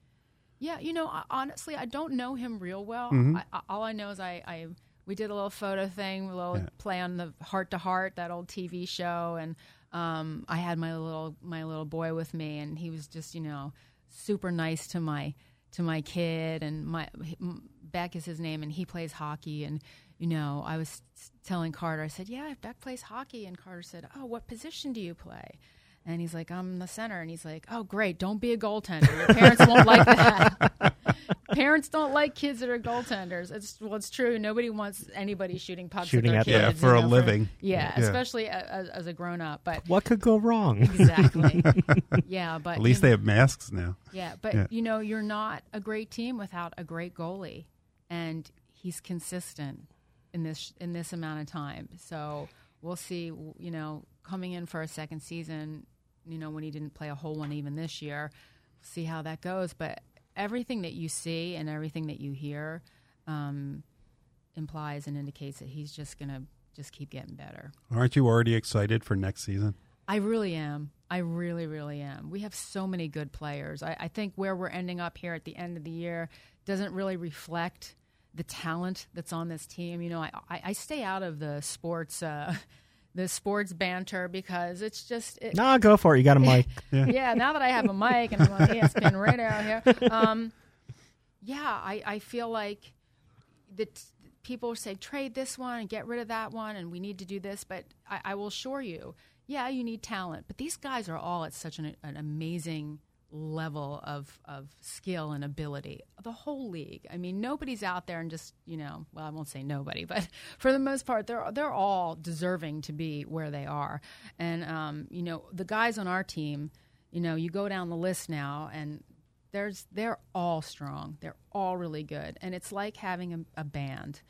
Yeah, you know, I- honestly, I don't know him real well. Mm-hmm. I, I, all I know is I, I we did a little photo thing, a little Yeah. play on the Heart to Heart, that old TV show, and um, I had my little my little boy with me, and he was just you know super nice to my to my kid, and my Beck is his name, and he plays hockey, and you know I was telling Carter, I said, yeah, Beck plays hockey, and Carter said, oh, what position do you play? And he's like, I'm the center. And he's like, oh, great. Don't be a goaltender. Your parents won't like that. (laughs) parents don't like kids that are goaltenders. It's well, it's true. Nobody wants anybody shooting pucks Shooting at their at kids. Yeah, for you a know, living. yeah, Yeah. especially as, as a grown up. But what could go wrong? exactly. (laughs) yeah, but At least they have masks now. yeah, but Yeah. you know, you're not a great team without a great goalie, and he's consistent in this in this amount of time. So we'll see. You know, coming in for a second season, you know, when he didn't play a whole one even this year, see how that goes. But everything that you see and everything that you hear um, implies and indicates that he's just gonna just keep getting better. Aren't you already excited for next season? I really am. I really, really am. We have so many good players. I, I think where we're ending up here at the end of the year doesn't really reflect the talent that's on this team. You know, I, I, I stay out of the sports. Uh, (laughs) the sports banter because it's just it, no, go for it. You got a (laughs) mic. yeah. Now that I have a mic and I'm on ESPN radio here, um, yeah, I, I feel like the t- people say trade this one and get rid of that one, and we need to do this. But I, I will assure you, yeah, you need talent, but these guys are all at such an, an amazing level of of skill and ability. The whole league. I mean, nobody's out there and just you know. Well, I won't say nobody, (laughs) but for the most part, they're they're all deserving to be where they are. And um, you know, the guys on our team. You know, you go down the list now, and there's they're all strong. They're all really good, and it's like having a, a band.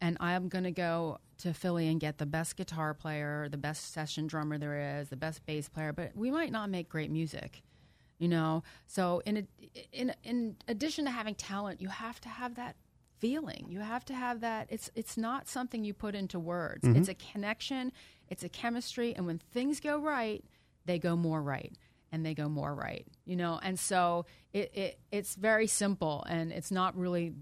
And I'm going to go to Philly and get the best guitar player, the best session drummer there is, the best bass player, but we might not make great music you know? So in a, in in addition to having talent you have to have that feeling. You have to have that it's it's not something you put into words. Mm-hmm. It's a connection it's a chemistry and when things go right they go more right and they go more right you know? And so it, it it's very simple and it's not really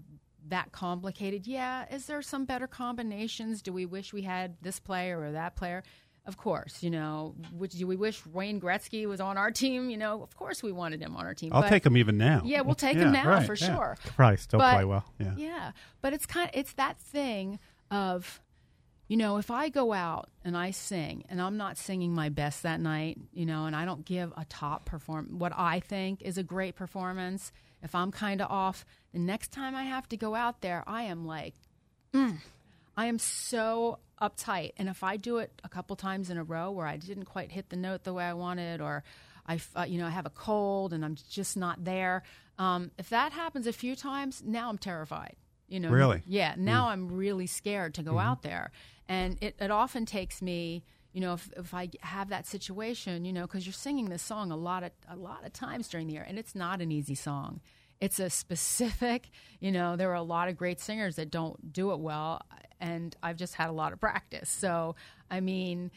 that complicated. Yeah is there some better combinations? Do we wish we had this player or that player of course, you know, which do we wish Wayne Gretzky was on our team? You know, of course we wanted him on our team. I'll but- take him even now. Yeah, we'll take Yeah, him now right, for yeah. sure. Probably still But- play well. Yeah. Yeah, but it's kind of it's that thing of, you know, if I go out and I sing and I'm not singing my best that night, you know, and I don't give a top perform what I think is a great performance, if I'm kind of off, the next time I have to go out there, I am like, mm, I am so uptight. And if I do it a couple times in a row where I didn't quite hit the note the way I wanted, or I, uh, you know, I have a cold and I'm just not there. Um, if that happens a few times, now I'm terrified. You know, Really? Yeah. Now I'm really scared to go out there, and it, it often takes me. You know, if, if I have that situation, you know, because you're singing this song a lot of a lot of times during the year, and it's not an easy song. It's a specific, (laughs) you know, there are a lot of great singers that don't do it well, and I've just had a lot of practice. So, I mean,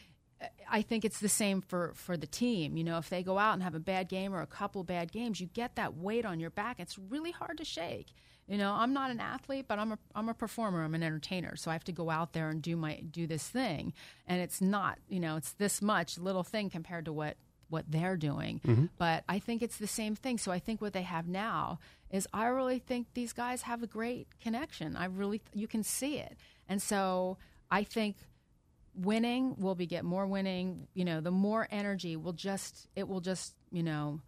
I think it's the same for, for the team. You know, if they go out and have a bad game or a couple bad games, you get that weight on your back. It's really hard to shake. You know, I'm not an athlete, but I'm a I'm a performer. I'm an entertainer, so I have to go out there and do my do this thing. And it's not, you know, it's this much little thing compared to what what they're doing. But I think it's the same thing. So I think what they have now is I really think these guys have a great connection. I really you can see it. And so I think winning will be get more winning you know the more energy will just it will just you know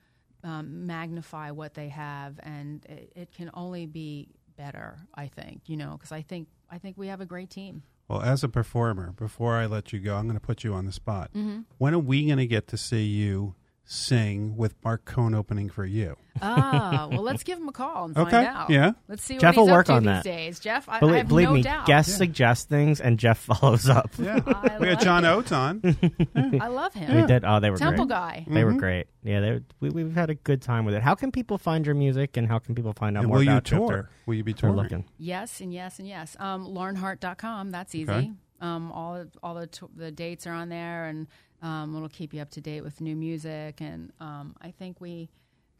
um, magnify what they have and it, it can only be better i think you know because i think i think we have a great team Well, as a performer, before I let you go, I'm going to put you on the spot. Mm-hmm. When are we going to get to see you sing with Marc Cohn opening for you? ah well let's (laughs) give him a call and find Okay, out yeah. let's see Jeff what he's will work up to on these that. days jeff i, I Believe, have believe no me, doubt guests suggest things and Jeff (laughs) follows up. Yeah. (laughs) We like got John it. Oates on. i love him We did. Oh, they were temple great. guy They Mm-hmm. were great. Yeah, they, we, we've had a good time with it. How can people find your music and how can people find out and more will you about you if tour? they're- Will you be touring? looking? Yes, and yes, and yes. Um, LaurenHart.com. That's easy. Okay. Um, all all the t- the dates are on there, and um, it'll keep you up to date with new music. And um, I think we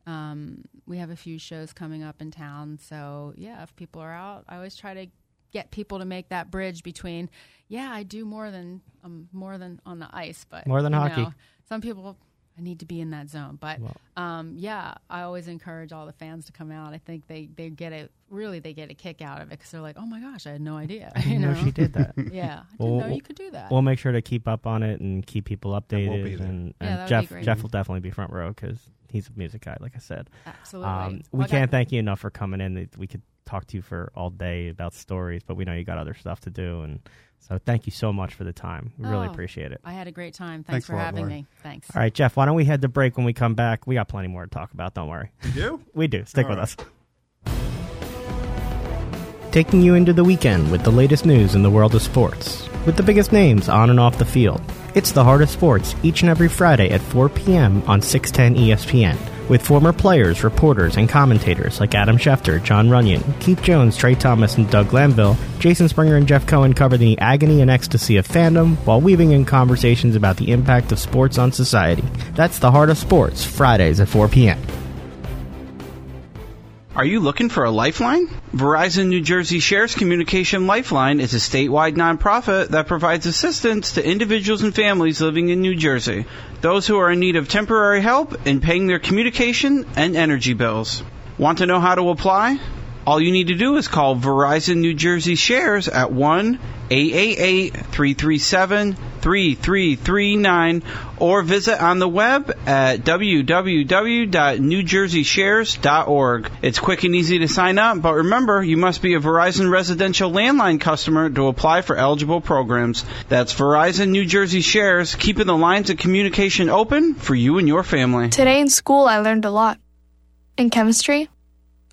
um, we have a few shows coming up in town. So yeah, if people are out, I always try to get people to make that bridge between. Yeah, I do more than um, more than on the ice, but More than hockey. know, some people. I need to be in that zone, but Well- um, yeah, I always encourage all the fans to come out. I think they, they get it really they get a kick out of it because they're like, oh my gosh, I had no idea. I you didn't know know, she did that. (laughs) yeah, I didn't Well, know you could do that. We'll make sure to keep up on it and keep people updated. we'll be. And, Yeah, and that be Jeff great. Jeff will definitely be front row because he's a music guy, like I said. Absolutely. Um, we I got- can't thank you enough for coming in. We could talk to you for all day about stories, but we know you got other stuff to do, and so thank you so much for the time. We really Oh. appreciate it. I had a great time. Thanks, Thanks for lot, having Lauren. me. Thanks. All right, Jeff, why don't we head to break when we come back? We got plenty more to talk about. Don't worry. You do? (laughs) We do. Stick All with right. us. Taking you into the weekend with the latest news in the world of sports, with the biggest names on and off the field. It's the heart of sports each and every Friday at 4 p.m. on 610 ESPN, with former players, reporters, and commentators like Adam Schefter, Jon Runyan, Keith Jones, Tra Thomas, and Doug Glanville. Jason Springer and Jeff Cohen cover the agony and ecstasy of fandom while weaving in conversations about the impact of sports on society. That's the heart of sports, Fridays at 4 p.m. Are you looking for a lifeline? Verizon New Jersey Shares Communication Lifeline is a statewide nonprofit that provides assistance to individuals and families living in New Jersey, those who are in need of temporary help in paying their communication and energy bills. Want to know how to apply? All you need to do is call Verizon New Jersey Shares at 1 888 337 3339 or visit on the web at www.newjerseyshares.org. It's quick and easy to sign up, but remember, you must be a Verizon residential landline customer to apply for eligible programs. That's Verizon New Jersey Shares, keeping the lines of communication open for you and your family. Today in school, I learned a lot. In chemistry,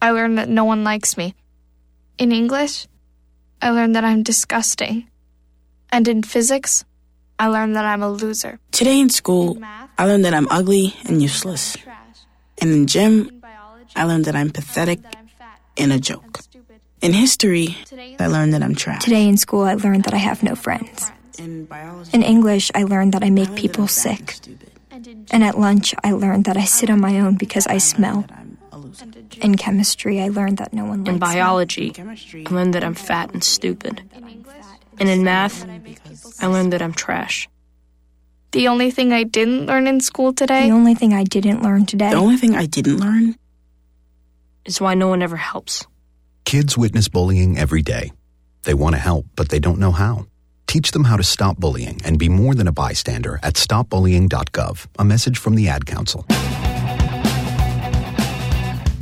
I learned that no one likes me. In English, I learned that I'm disgusting. And in physics, I learned that I'm a loser. Today in school, In math, I learned that I'm ugly and useless. And in gym, In biology, I learned that I'm pathetic that I'm and a joke. stupid. In history, I learned that I'm trash. Today in school, I learned that I have no friends. In biology, In English, I learned that I I make learned people that I'm fat and sick. and And at lunch, I learned that I sit on my own because I smell. In In chemistry, I learned that no one likes In biology, Chemistry, I learned that I'm fat and stupid. And in math, I learned that I'm trash. the only thing I didn't learn in school today The only thing I didn't learn today the only thing I didn't learn is why no one ever helps. Kids witness bullying every day. They want to help, but they don't know how. Teach them how to stop bullying and be more than a bystander at stopbullying.gov. A message from the Ad Council.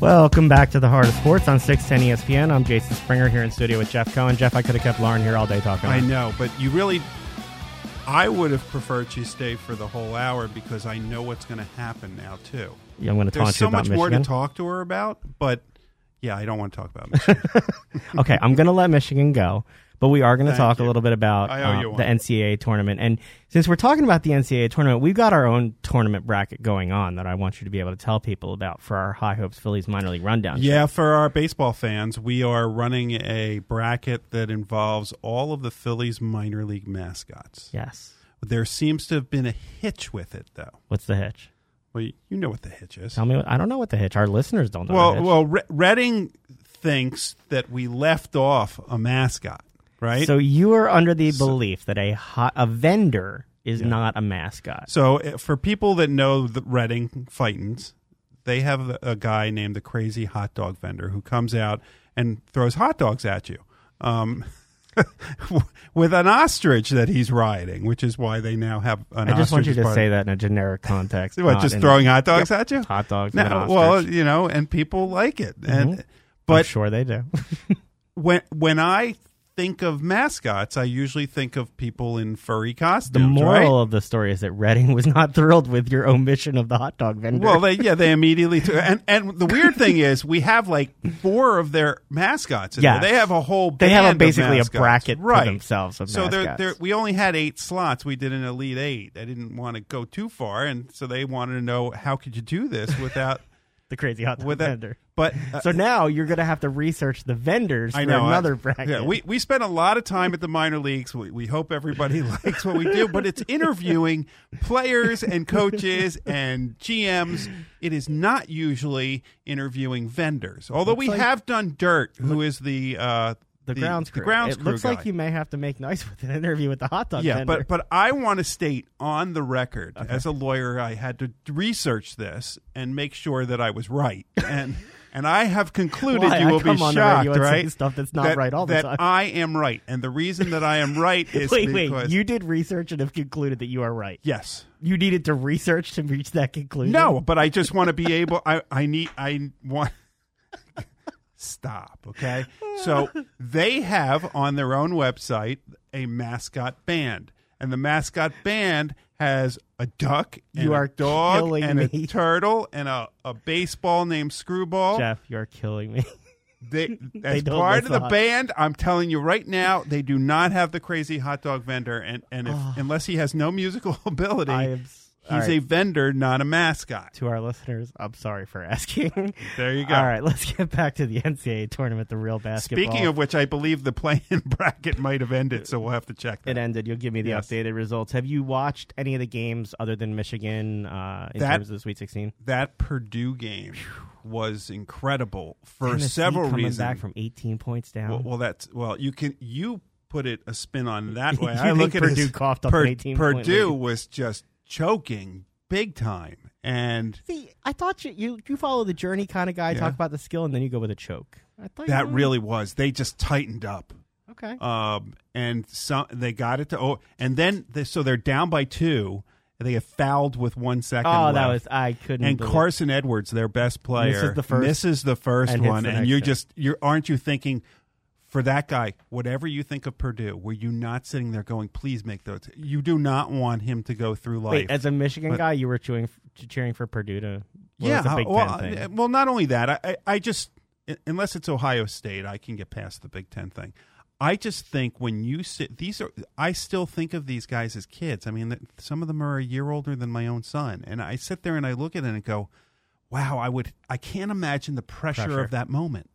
Welcome back to the Heart of Sports on 610 ESPN. I'm Jason Springer here in studio with Jeff Cohen. Jeff, I could have kept Lauren here all day talking. I know, but you really, I would have preferred she stay for the whole hour because I know what's going to happen now too. Yeah, I'm going to There's taunt so you about much more to Michigan. talk to her about, but yeah, I don't want to talk about Michigan. (laughs) okay, I'm going to let Michigan go, but we are going to talk you. a little bit about uh, the. NCAA tournament. And since we're talking about the NCAA tournament, we've got our own tournament bracket going on that I want you to be able to tell people about for our High Hopes Phillies minor league rundown. yeah, for our baseball fans, we are running a bracket that involves all of the Phillies minor league mascots. Yes. There seems to have been a hitch with it, though. What's the hitch? Well, you know what the hitch is. Tell me. What, I don't know what the hitch. Our listeners don't know. the Well, well, Re- Reading thinks that we left off a mascot, right? So you are under the belief that a hot, a vendor is Yeah. not a mascot. So uh, for people that know the Reading Fightins, they have a, guy named the Crazy Hot Dog Vendor who comes out and throws hot dogs at you. Um, (laughs) with an ostrich that he's riding, which is why they now have an I just want you to say that in a generic context. (laughs) What, just throwing hot dogs Yep. at you? Hot dogs. No, well, you know, and people like it. And Mhm. I'm but sure they do. (laughs) when when I think of mascots, I usually think of people in furry costumes. the moral right? of the story is that Reading was not thrilled with your omission of the hot dog vendor. Well, they yeah, they (laughs) immediately took, and and the weird thing is we have like four of their mascots. There. they have a whole. They have a- basically a bracket right. themselves of so they're, they're, we only had eight slots. We did an elite eight. I didn't want to go too far, and so they wanted to know how could you do this without the crazy hot dog with that. vendor. But uh, So now you're going to have to research the vendors I for know I- another (laughs) bracket. Yeah, we we spend a lot of time at the minor leagues. We, we hope everybody (laughs) likes what we do, but it's interviewing players and coaches (laughs) and GMs. It is not usually interviewing vendors. Although we like- have done Dirt, who is the uh, the, grounds crew. The grounds it crew looks guy. like you may have to make nice (laughs) with an interview with the hot dog yeah, vendor. but but I want to state on the record, as a lawyer, I had to research this and make sure that I was right, (laughs) and and I have concluded Why? you will be the shocked, radio and say right? stuff that's not that, right all the that time. I am right, and the reason that I am right (laughs) is wait, because wait. You did research and have concluded that you are right. yes. You needed to research to reach that conclusion. No, but I just want to be able. I I need. I want. Stop. Okay. So they have on their own website a mascot band, and the mascot band has a duck, and You a are dog, and me. a (laughs) turtle, and a, a baseball named Screwball. Jeff, you're killing me. They, (laughs) as don't part of the band, I'm telling you right now, they do not have the crazy hot dog vendor, and and if, oh. unless he has no musical (laughs) ability, I am. s- all he's right. a vendor, not a mascot. to our listeners, I'm sorry for (laughs) asking. There you go. All right, let's get back to the NCAA tournament, the real basketball. Speaking of which, I believe the play-in (laughs) bracket might have ended, so we'll have to check that. it ended. You'll give me the Yes. updated results. Have you watched any of the games other than Michigan uh, in That- terms of the Sweet 16? That Purdue game was incredible for Tennessee several coming reasons. back from 18 points down. well, well, that's well, you can you put it a spin on that (laughs) way. I look at Purdue coughed up an 18 Purdue was just choking big time, and See, I thought you you, you follow the journey kind of guy, Yeah. talk about the skill, and then you go with a choke. I thought that you really was. They just tightened up. okay. um, and some they got it to oh, and then they, so they're down by two. and They have fouled with one second. oh, that left. was I couldn't. and believe- Carson Edwards, their best player, Misses the first misses the first and hits one, the and next you're just you're aren't you thinking for that guy, whatever you think of Purdue, were you not sitting there going, please make those? You do not want him to go through life. Wait, as a Michigan But- guy, you were cheering cheering for Purdue to. Well, yeah, Big well, uh, well, not only that, I, I, I just unless it's Ohio State, I can get past the Big Ten thing. I just think when you sit, these are. I still think of these guys as kids. I mean, some of them are a year older than my own son, and I sit there and I look at it and go, "Wow, I would. I can't imagine the pressure, Pressure. of that moment."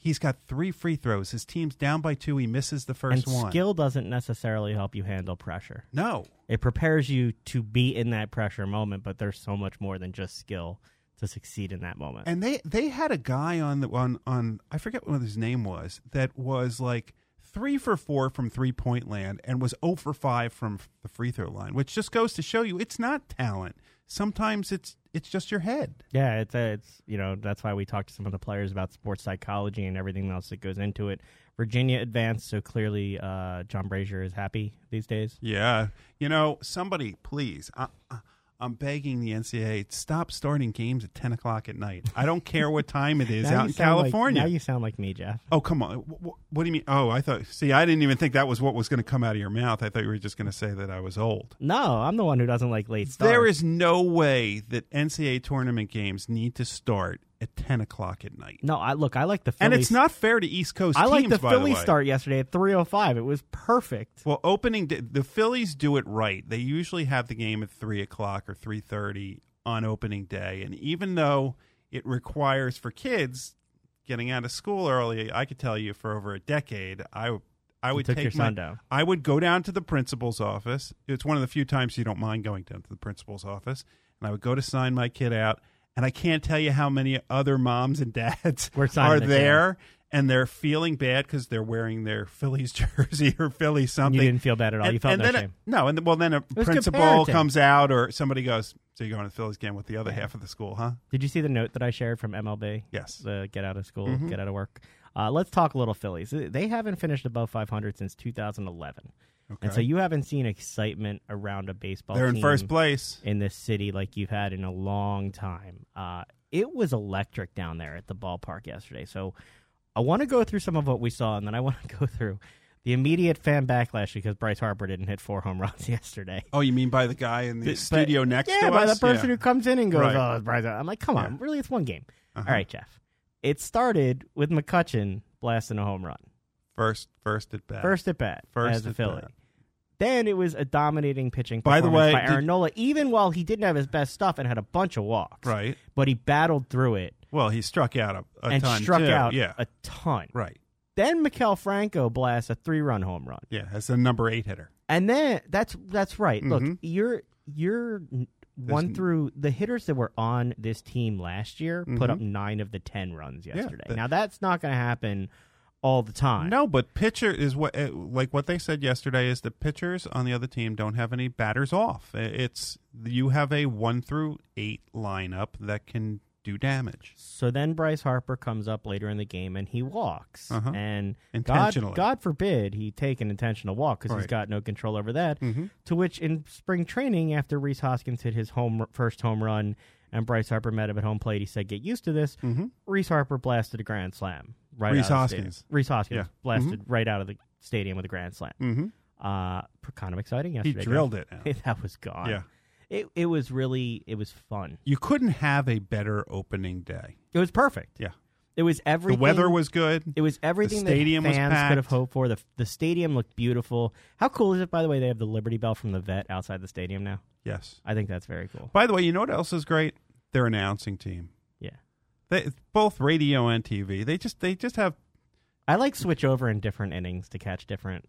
He's got three free throws. His team's down by two. He misses the first and one. skill doesn't necessarily help you handle pressure. No, It prepares you to be in that pressure moment, but there's so much more than just skill to succeed in that moment. And they they had a guy on the on on I forget what his name was that was like three for four from three point land and was 0 for five from the free throw line, which just goes to show you it's not talent. Sometimes it's it's just your head. Yeah, it's a, it's you know that's why we talked to some of the players about sports psychology and everything else that goes into it. Virginia advanced, so clearly uh, John Brazier is happy these days. Yeah, you know somebody please. I, I- I'm begging the NCAA to stop starting games at 10 o'clock at night. I don't care what time it (laughs) is out in sound like- California. now you sound like me, Jeff. oh, come on. Wh- wh- What do you mean? Oh, I thought. See, I didn't even think that was what was going to come out of your mouth. I thought you were just going to say that I was old. No, I'm the one who doesn't like late starts. There is no way that NCAA tournament games need to start at 10 o'clock at night. no. I look. I like the Phillies. And it's not fair to East Coast I teams, like the Phillies way. start yesterday at 3:05. It was perfect. Well, opening day, the Phillies do it right. They usually have the game at three o'clock or three thirty on opening day, and even though it requires for kids getting out of school early, I could tell you for over a decade, I I would take my, down. I would go down to the principal's office. It's one of the few times you don't mind going down to the principal's office, and I would go to sign my kid out. And I can't tell you how many other moms and dads We're are there, and they're feeling bad because they're wearing their Phillies (laughs) jersey or Philly something. You didn't feel bad at all. And- you felt and no then shame. no, and then, well, then a principal comes out, or somebody goes, "So you're going to the Phillies game with the other half of the school, huh?" Did you see the note that I shared from MLB? Yes. The get out of school, Mhm. get out of work. Uh, let's talk a little Phillies. They haven't finished above 500 since 2011, and so you haven't seen excitement around a baseball. They're in first place. in this city like you've had in a long time. Uh, it was electric down there at the ballpark yesterday. So I want to go through some of what we saw, and then I want to (laughs) go through the immediate fan backlash because Bryce Harper didn't hit four home runs (laughs) yesterday. Oh, you mean by the guy in the But- studio next yeah, to by the person Yeah. who comes in and goes, Right. "Oh, Bryce." I'm like, come on, Yeah. really? It's one game. Uh-huh. All right, Jeff. It started with McCutcheon blasting a home run, first, first at bat. first at bat, First as a at Philly. bat. Then it was a dominating pitching. By the way, by did- Nola, even while he didn't have his best stuff and had a bunch of walks, Right. But he battled through it Well, he struck out a, a and ton struck too. out Yeah. a ton. right. Then Maikel Franco blasts a three-run home run, Yeah, as the number eight hitter. and then that's that's right. Look, Mhm. you're you're one through the hitters that were on this team last year put Mhm. up nine of the ten runs yesterday. that- now that's not going to happen all the time. No, but pitcher is what uh, like what they said yesterday is the pitchers on the other team don't have any batters off. It's you have a one through eight lineup that can do damage. So then Bryce Harper comes up later in the game and he walks. Uh-huh. And God, Intentionally. God forbid he take an intentional walk because he's got no control over that. Mhm. To which in spring training, after Rhys Hoskins hit his home first home run and Bryce Harper met him at home plate, he said, "Get used to this." Mhm. Rhys Harper blasted a grand slam. Right, Rhys out of the stadium. Hoskins. Rhys Hoskins Yeah. blasted right out of the stadium with a grand slam. Mhm. Uh, kind of exciting yesterday. He drilled Jeff. it. (laughs) that was gone. Yeah. It it was really it was fun. You couldn't have a better opening day. It was perfect. Yeah. It was everything. The weather was good. It was everything The stadium that was fans could have hoped for. The the stadium looked beautiful. How cool is it, by the way? They have the Liberty Bell from the vet outside the stadium now. Yes. I think that's very cool. By the way, you know what else is great? Their announcing team. Yeah, They both radio and TV. They just they just have I like switch over in different innings to catch different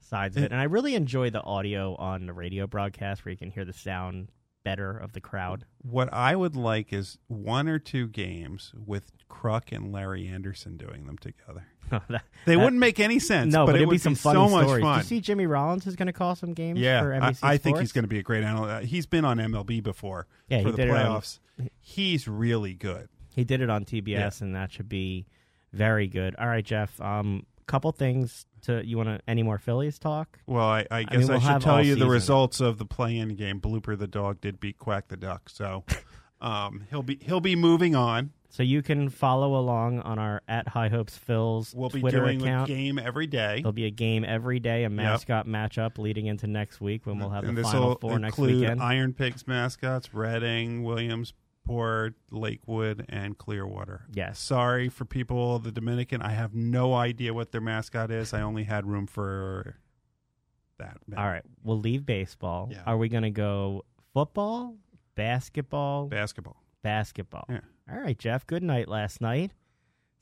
sides of It- and I really enjoy the audio on the radio broadcast where you can hear the sound better of the crowd. what I would like is one or two games with Kruk and Larry Andersen doing them together. (laughs) That- They that- wouldn't make any sense. No, but, but, it it'd be some funny so much fun. Do you see Jimmy Rollins is going to call some games yeah, for I, NBC I think he's going to be a great analyst. He's been on MLB before Yeah, for he the it on- playoffs. He's really good. He did it on TBS, and that should be very good. All right, Jeff. Um, couple things to you want to any more Phillies talk? Well, I, I guess I, mean, we'll should tell you the results of the play-in game. Blooper the dog did beat Quack the duck, so (laughs) um, he'll be he'll be moving on. So you can follow along on our at High Hopes Phil's We'll be Twitter doing account. a game every day. There'll be a game every day, a mascot matchup leading into next week when we'll have and the final four next weekend. Iron Pigs mascots: Reading, Williamsport, Lakewood, and Clearwater. Yes. Sorry for people the Dominican. I have no idea what their mascot is. I only had room for that. All right, we'll leave baseball. Yeah. Are we going to go football, basketball, basketball? basketball? Yeah. All right, Jeff. Good night last night.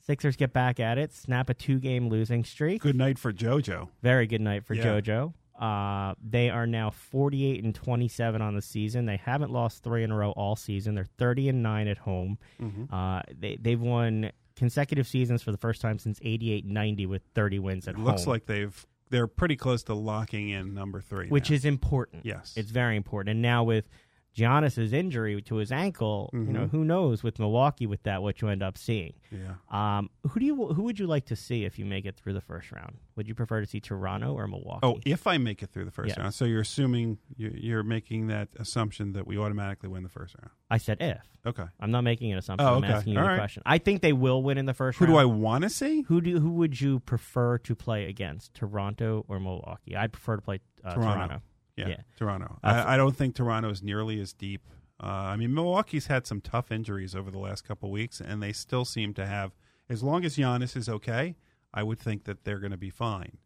Sixers get back at it, snap a two-game losing streak. Good night for JoJo. Very good night for Yeah. JoJo. Uh, they are now 48 and 27 on the season. They haven't lost three in a row all season. They're 30 and nine at home. Mhm. Uh, they they've won consecutive seasons for the first time since 88-90 with 30 wins at It looks like they've they're pretty close to locking in number three, which now. is important. Yes. it's very important. And now with Giannis's injury to his ankle, you know, Mhm. who knows with Milwaukee with that what you end up seeing. Yeah. Um, who do you who would you like to see if you make it through the first round? Would you prefer to see Toronto or Milwaukee? Oh, if I make it through the first Yeah. round, so you're assuming you're, you're making that assumption that we automatically win the first round. I said if. Okay. I'm not making an assumption. Oh, okay. I'm asking you All the right. question. I think they will win in the first Who round. Who do I want to see? Who do who would you prefer to play against, Toronto or Milwaukee? I'd prefer to play uh, Toronto. Toronto. Yeah, Yeah. Toronto. I, I don't think Toronto is nearly as deep. Uh, I mean, Milwaukee's had some tough injuries over the last couple weeks, and they still seem to have. As long as Giannis is okay, I would think that they're going to be fine.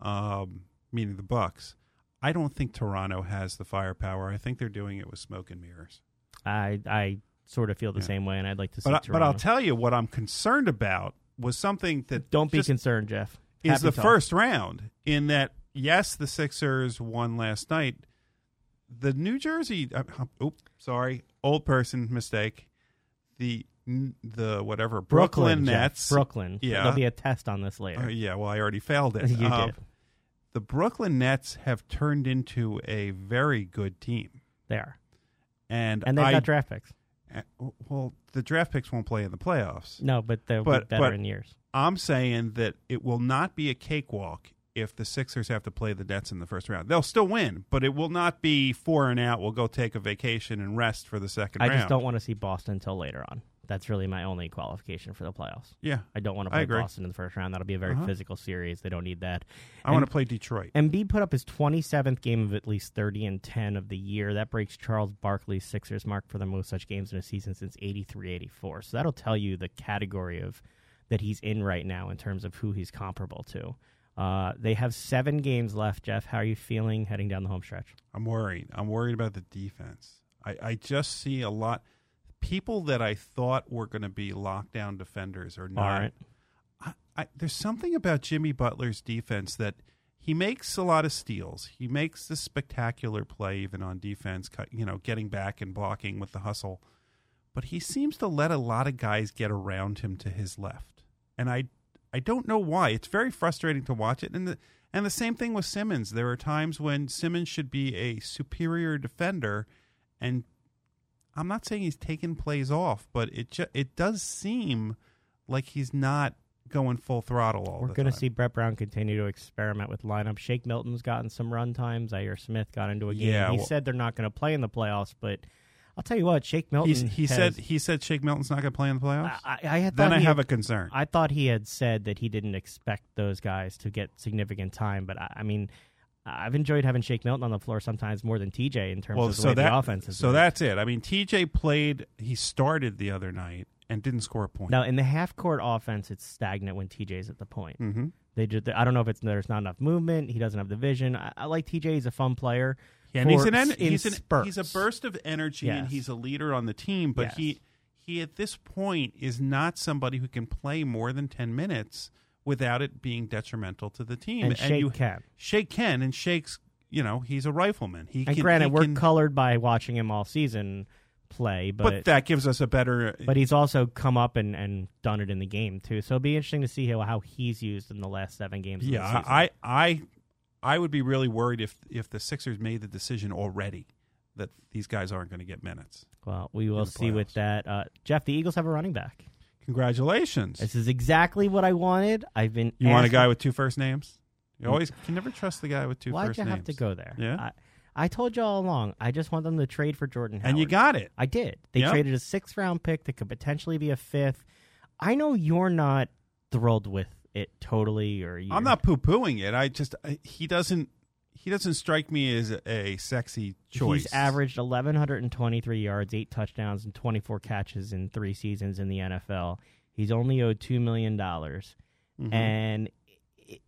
Um, meaning the Bucks. I don't think Toronto has the firepower. I think they're doing it with smoke and mirrors. I I sort of feel the Yeah. same way, and I'd like to see But I, Toronto. but I'll tell you what I'm concerned about was something that Don't be just concerned, Jeff. is the talk. first round. In that, yes, the Sixers won last night. The New Jersey, uh, oh, sorry, old person mistake. The the whatever Brooklyn, Jeff. Nets, Brooklyn. Yeah, There'll be a test on this later. Uh, yeah, well, I already failed it. (laughs) You Uh, did. The Brooklyn Nets have turned into a very good team, They are. and And they've I, got draft picks. uh, Well, the draft picks won't play in the playoffs. No, but they'll But- be better but- in years. I'm saying that it will not be a cakewalk if the Sixers have to play the Nets in the first round. They'll still win, but it will not be four and out. We'll go take a vacation and rest for the second I round. I just don't want to see Boston until later on. That's really my only qualification for the playoffs. Yeah, I don't want to play. Boston in the first round. That'll be a very Uh-huh. physical series. They don't need that. I want to play Detroit. Embiid put up his 27th game of at least 30 and 10 of the year. That breaks Charles Barkley's Sixers mark for the most such games in a season since 83-84. So that'll tell you the category of that he's in right now in terms of who he's comparable to. Uh, they have seven games left. Jeff, how are you feeling heading down the home stretch? I'm worried. I'm worried about the defense. I, I just see a lot people that I thought were going to be lockdown defenders are not. Aren't. I, I, there's something about Jimmy Butler's defense that he makes a lot of steals. He makes this spectacular play even on defense, you know, getting back and blocking with the hustle. But he seems to let a lot of guys get around him to his left. And I I don't know why. It's very frustrating to watch it. And the and the same thing with Simmons. There are times when Simmons should be a superior defender and I'm not saying he's taking plays off, but it ju- it does seem like he's not going full throttle all the time. We're going to see Brett Brown continue to experiment with lineup. Shake Milton's gotten some run time. Zhaire Smith got into a game. Yeah, he well- said they're not going to play in the playoffs, but I'll tell you what, Shake Milton. He's, he has- said he said Shake Milton's not going to play in the playoffs. I, I had then I have had- a concern. I thought he had said that he didn't expect those guys to get significant time, but I, I mean, I've enjoyed having Shake Milton on the floor sometimes more than TJ in terms well, of the so way that the offense so that's it. I mean, TJ played. He started the other night and didn't score a point. now in the half court offense, it's stagnant when TJ's at the point. Mhm. They just, I don't know if it's there's not enough movement. He doesn't have the vision. I, I like TJ. He's a fun player. Yeah, and he's an en- he's an, spurts. he's a burst of energy and he's a leader on the team. But Yes. he he at this point is not somebody who can play more than ten minutes without it being detrimental to the team. And Shake you, can. Shake can, and Shake's you know he's a rifleman. He And can, granted, he we're can- colored by watching him all season play, but, but, that gives us a better. but he's also come up and, and done it in the game too. So it'll be interesting to see how, how he's used in the last seven games. of the yeah. I I I would be really worried if if the Sixers made the decision already that these guys aren't going to get minutes. well, we will see with that. Uh, Jeff, the Eagles have a running back. Congratulations! This is exactly what I wanted. I've been. You want a guy with two first names? You always can never trust the guy with two Why'd first you have to go there? Yeah. I, I told you all along. I just want them to trade for Jordan Howard. and you got it. I did. They Yep. traded a sixth round pick that could potentially be a fifth. I know you're not thrilled with it totally, or I'm not poo pooing it. I just I, he doesn't he doesn't strike me as a sexy choice. He's averaged 1,123 yards, eight touchdowns, and 24 catches in three seasons in the NFL. He's only owed $2 million. Mhm. And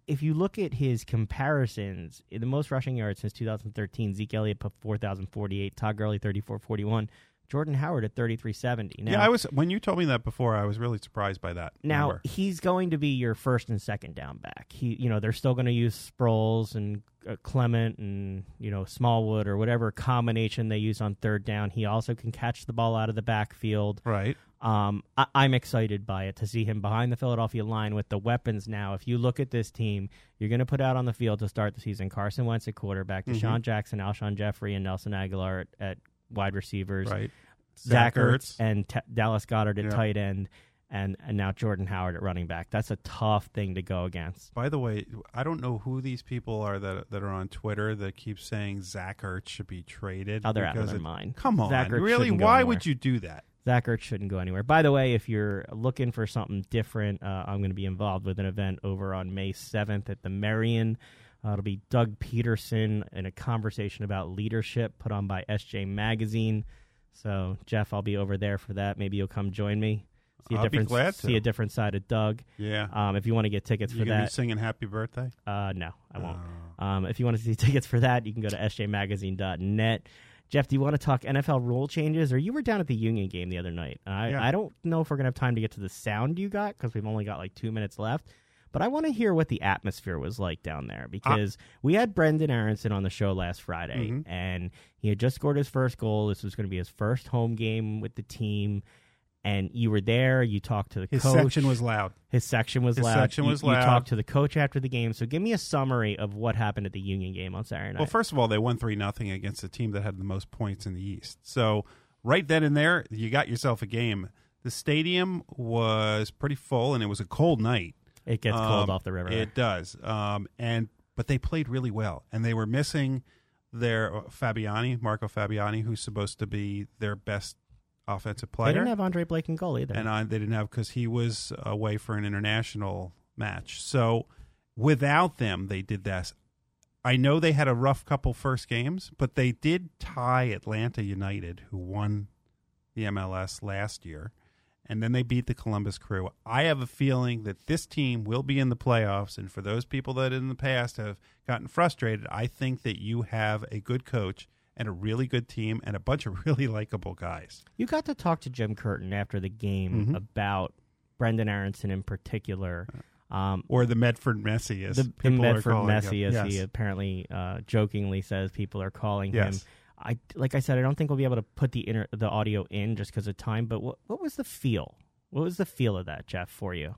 if you look at his comparisons, the most rushing yards since 2013, Zeke Elliott put 4,048, Todd Gurley 3,441, Jordan Howard at 3,370. Now, yeah, I was when you told me that before. I was really surprised by that. Now number. he's going to be your first and second down back. He, you know, they're still going to use Sproles and uh, Clement and you know Smallwood or whatever combination they use on third down. He also can catch the ball out of the backfield. right? Um, I, I'm excited by it to see him behind the Philadelphia line with the weapons now. If you look at this team, you're going to put out on the field to start the season Carson Wentz at quarterback, Mhm. DeSean Jackson, Alshon Jeffery, and Nelson Agholor at, at wide receivers, Right. Zach Zach Ertz Ertz. and T- Dallas Goedert at Yeah. tight end, and and now Jordan Howard at running back. That's a tough thing to go against. By the way, I don't know who these people are that that are on Twitter that keep saying Zach Ertz should be traded. Oh, they're out of their it- mind. Come on, Zach Ertz really? Why would you do that? Zach Ertz shouldn't go anywhere. By the way, if you're looking for something different, uh, I'm going to be involved with an event over on May 7th at the Merion. Uh, it'll be Doug Pederson in a conversation about leadership put on by SJ Magazine. So, Jeff, I'll be over there for that. Maybe you'll come join me. See a I'll be different glad to. see a different side of Doug. Yeah. Um, if you want to get tickets You for gonna be that, singing Happy Birthday? uh, no, I won't. Oh. Um, if you want to see (laughs) tickets for that, you can go to sjmagazine.net. Jeff, do you want to talk NFL rule changes? Or you were down at the Union game the other night. I, Yeah. I don't know if we're going to have time to get to the sound you got because we've only got like two minutes left. But I want to hear what the atmosphere was like down there because we had Brenden Aaronson on the show last Friday, Mhm. and he had just scored his first goal. This was going to be his first home game with the team. And you were there. You talked to the His coach. section was loud. His section was His loud. section You- was You loud. talked to the coach after the game. So give me a summary of what happened at the Union game on Saturday night. Well, first of all, they won three nothing against the team that had the most points in the East. So right then and there, you got yourself a game. The stadium was pretty full, and it was a cold night. It gets cold Um, off the river. It does. Um, and but they played really well, and they were missing their uh, Fabiani, Marco Fabiani, who's supposed to be their best offensive player. they didn't have Andre Blake in goal either. and I, they didn't have because he was away for an international match. So without them, they did this. I know they had a rough couple first games, but they did tie Atlanta United, who won the MLS last year, and then they beat the Columbus Crew. I have a feeling that this team will be in the playoffs, and for those people that in the past have gotten frustrated, I think that you have a good coach and a really good team and a bunch of (laughs) really likable guys. you got to talk to Jim Curtin after the game Mhm. about Brenden Aaronson in particular. Um, Or the Medford Messi, as the, the Medford Messi, as he apparently uh, jokingly says, people are calling him. I like I said, I don't think we'll be able to put the inner the audio in just because of time. But what what was the feel? What was the feel of that, Jeff, for you?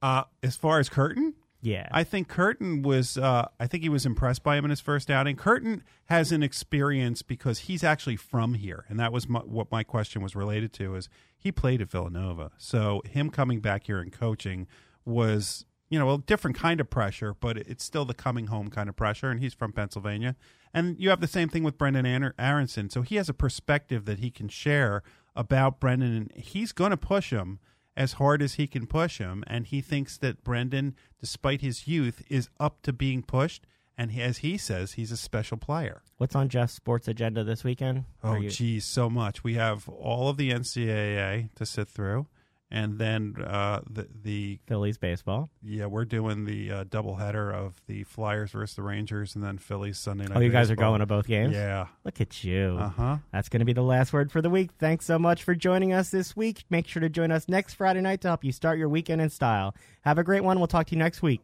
Uh, as far as Curtin, Yeah, I think Curtin was. Uh, I think he was impressed by him in his first outing. Curtin has an experience because he's actually from here, and that was my, what my question was related to. Is he played at Villanova, so him coming back here and coaching was you know a different kind of pressure, but it's still the coming home kind of pressure. And he's from Pennsylvania, and you have the same thing with Brenden Aaronson. So he has a perspective that he can share about Brenden, and he's going to push him as hard as he can push him. And he thinks that Brenden, despite his youth, is up to being pushed. And he, as he says, he's a special player. what's on Jeff's sports agenda this weekend? Oh, Are you- geez, so much. We have all of the NCAA to sit through. And then uh, the, the Phillies baseball. yeah, we're doing the uh, doubleheader of the Flyers versus the Rangers, and then Phillies Sunday night. Oh, you guys are going to both games? Yeah. Look at you. Uh huh. That's going to be the last word for the week. Thanks so much for joining us this week. Make sure to join us next Friday night to help you start your weekend in style. Have a great one. We'll talk to you next week.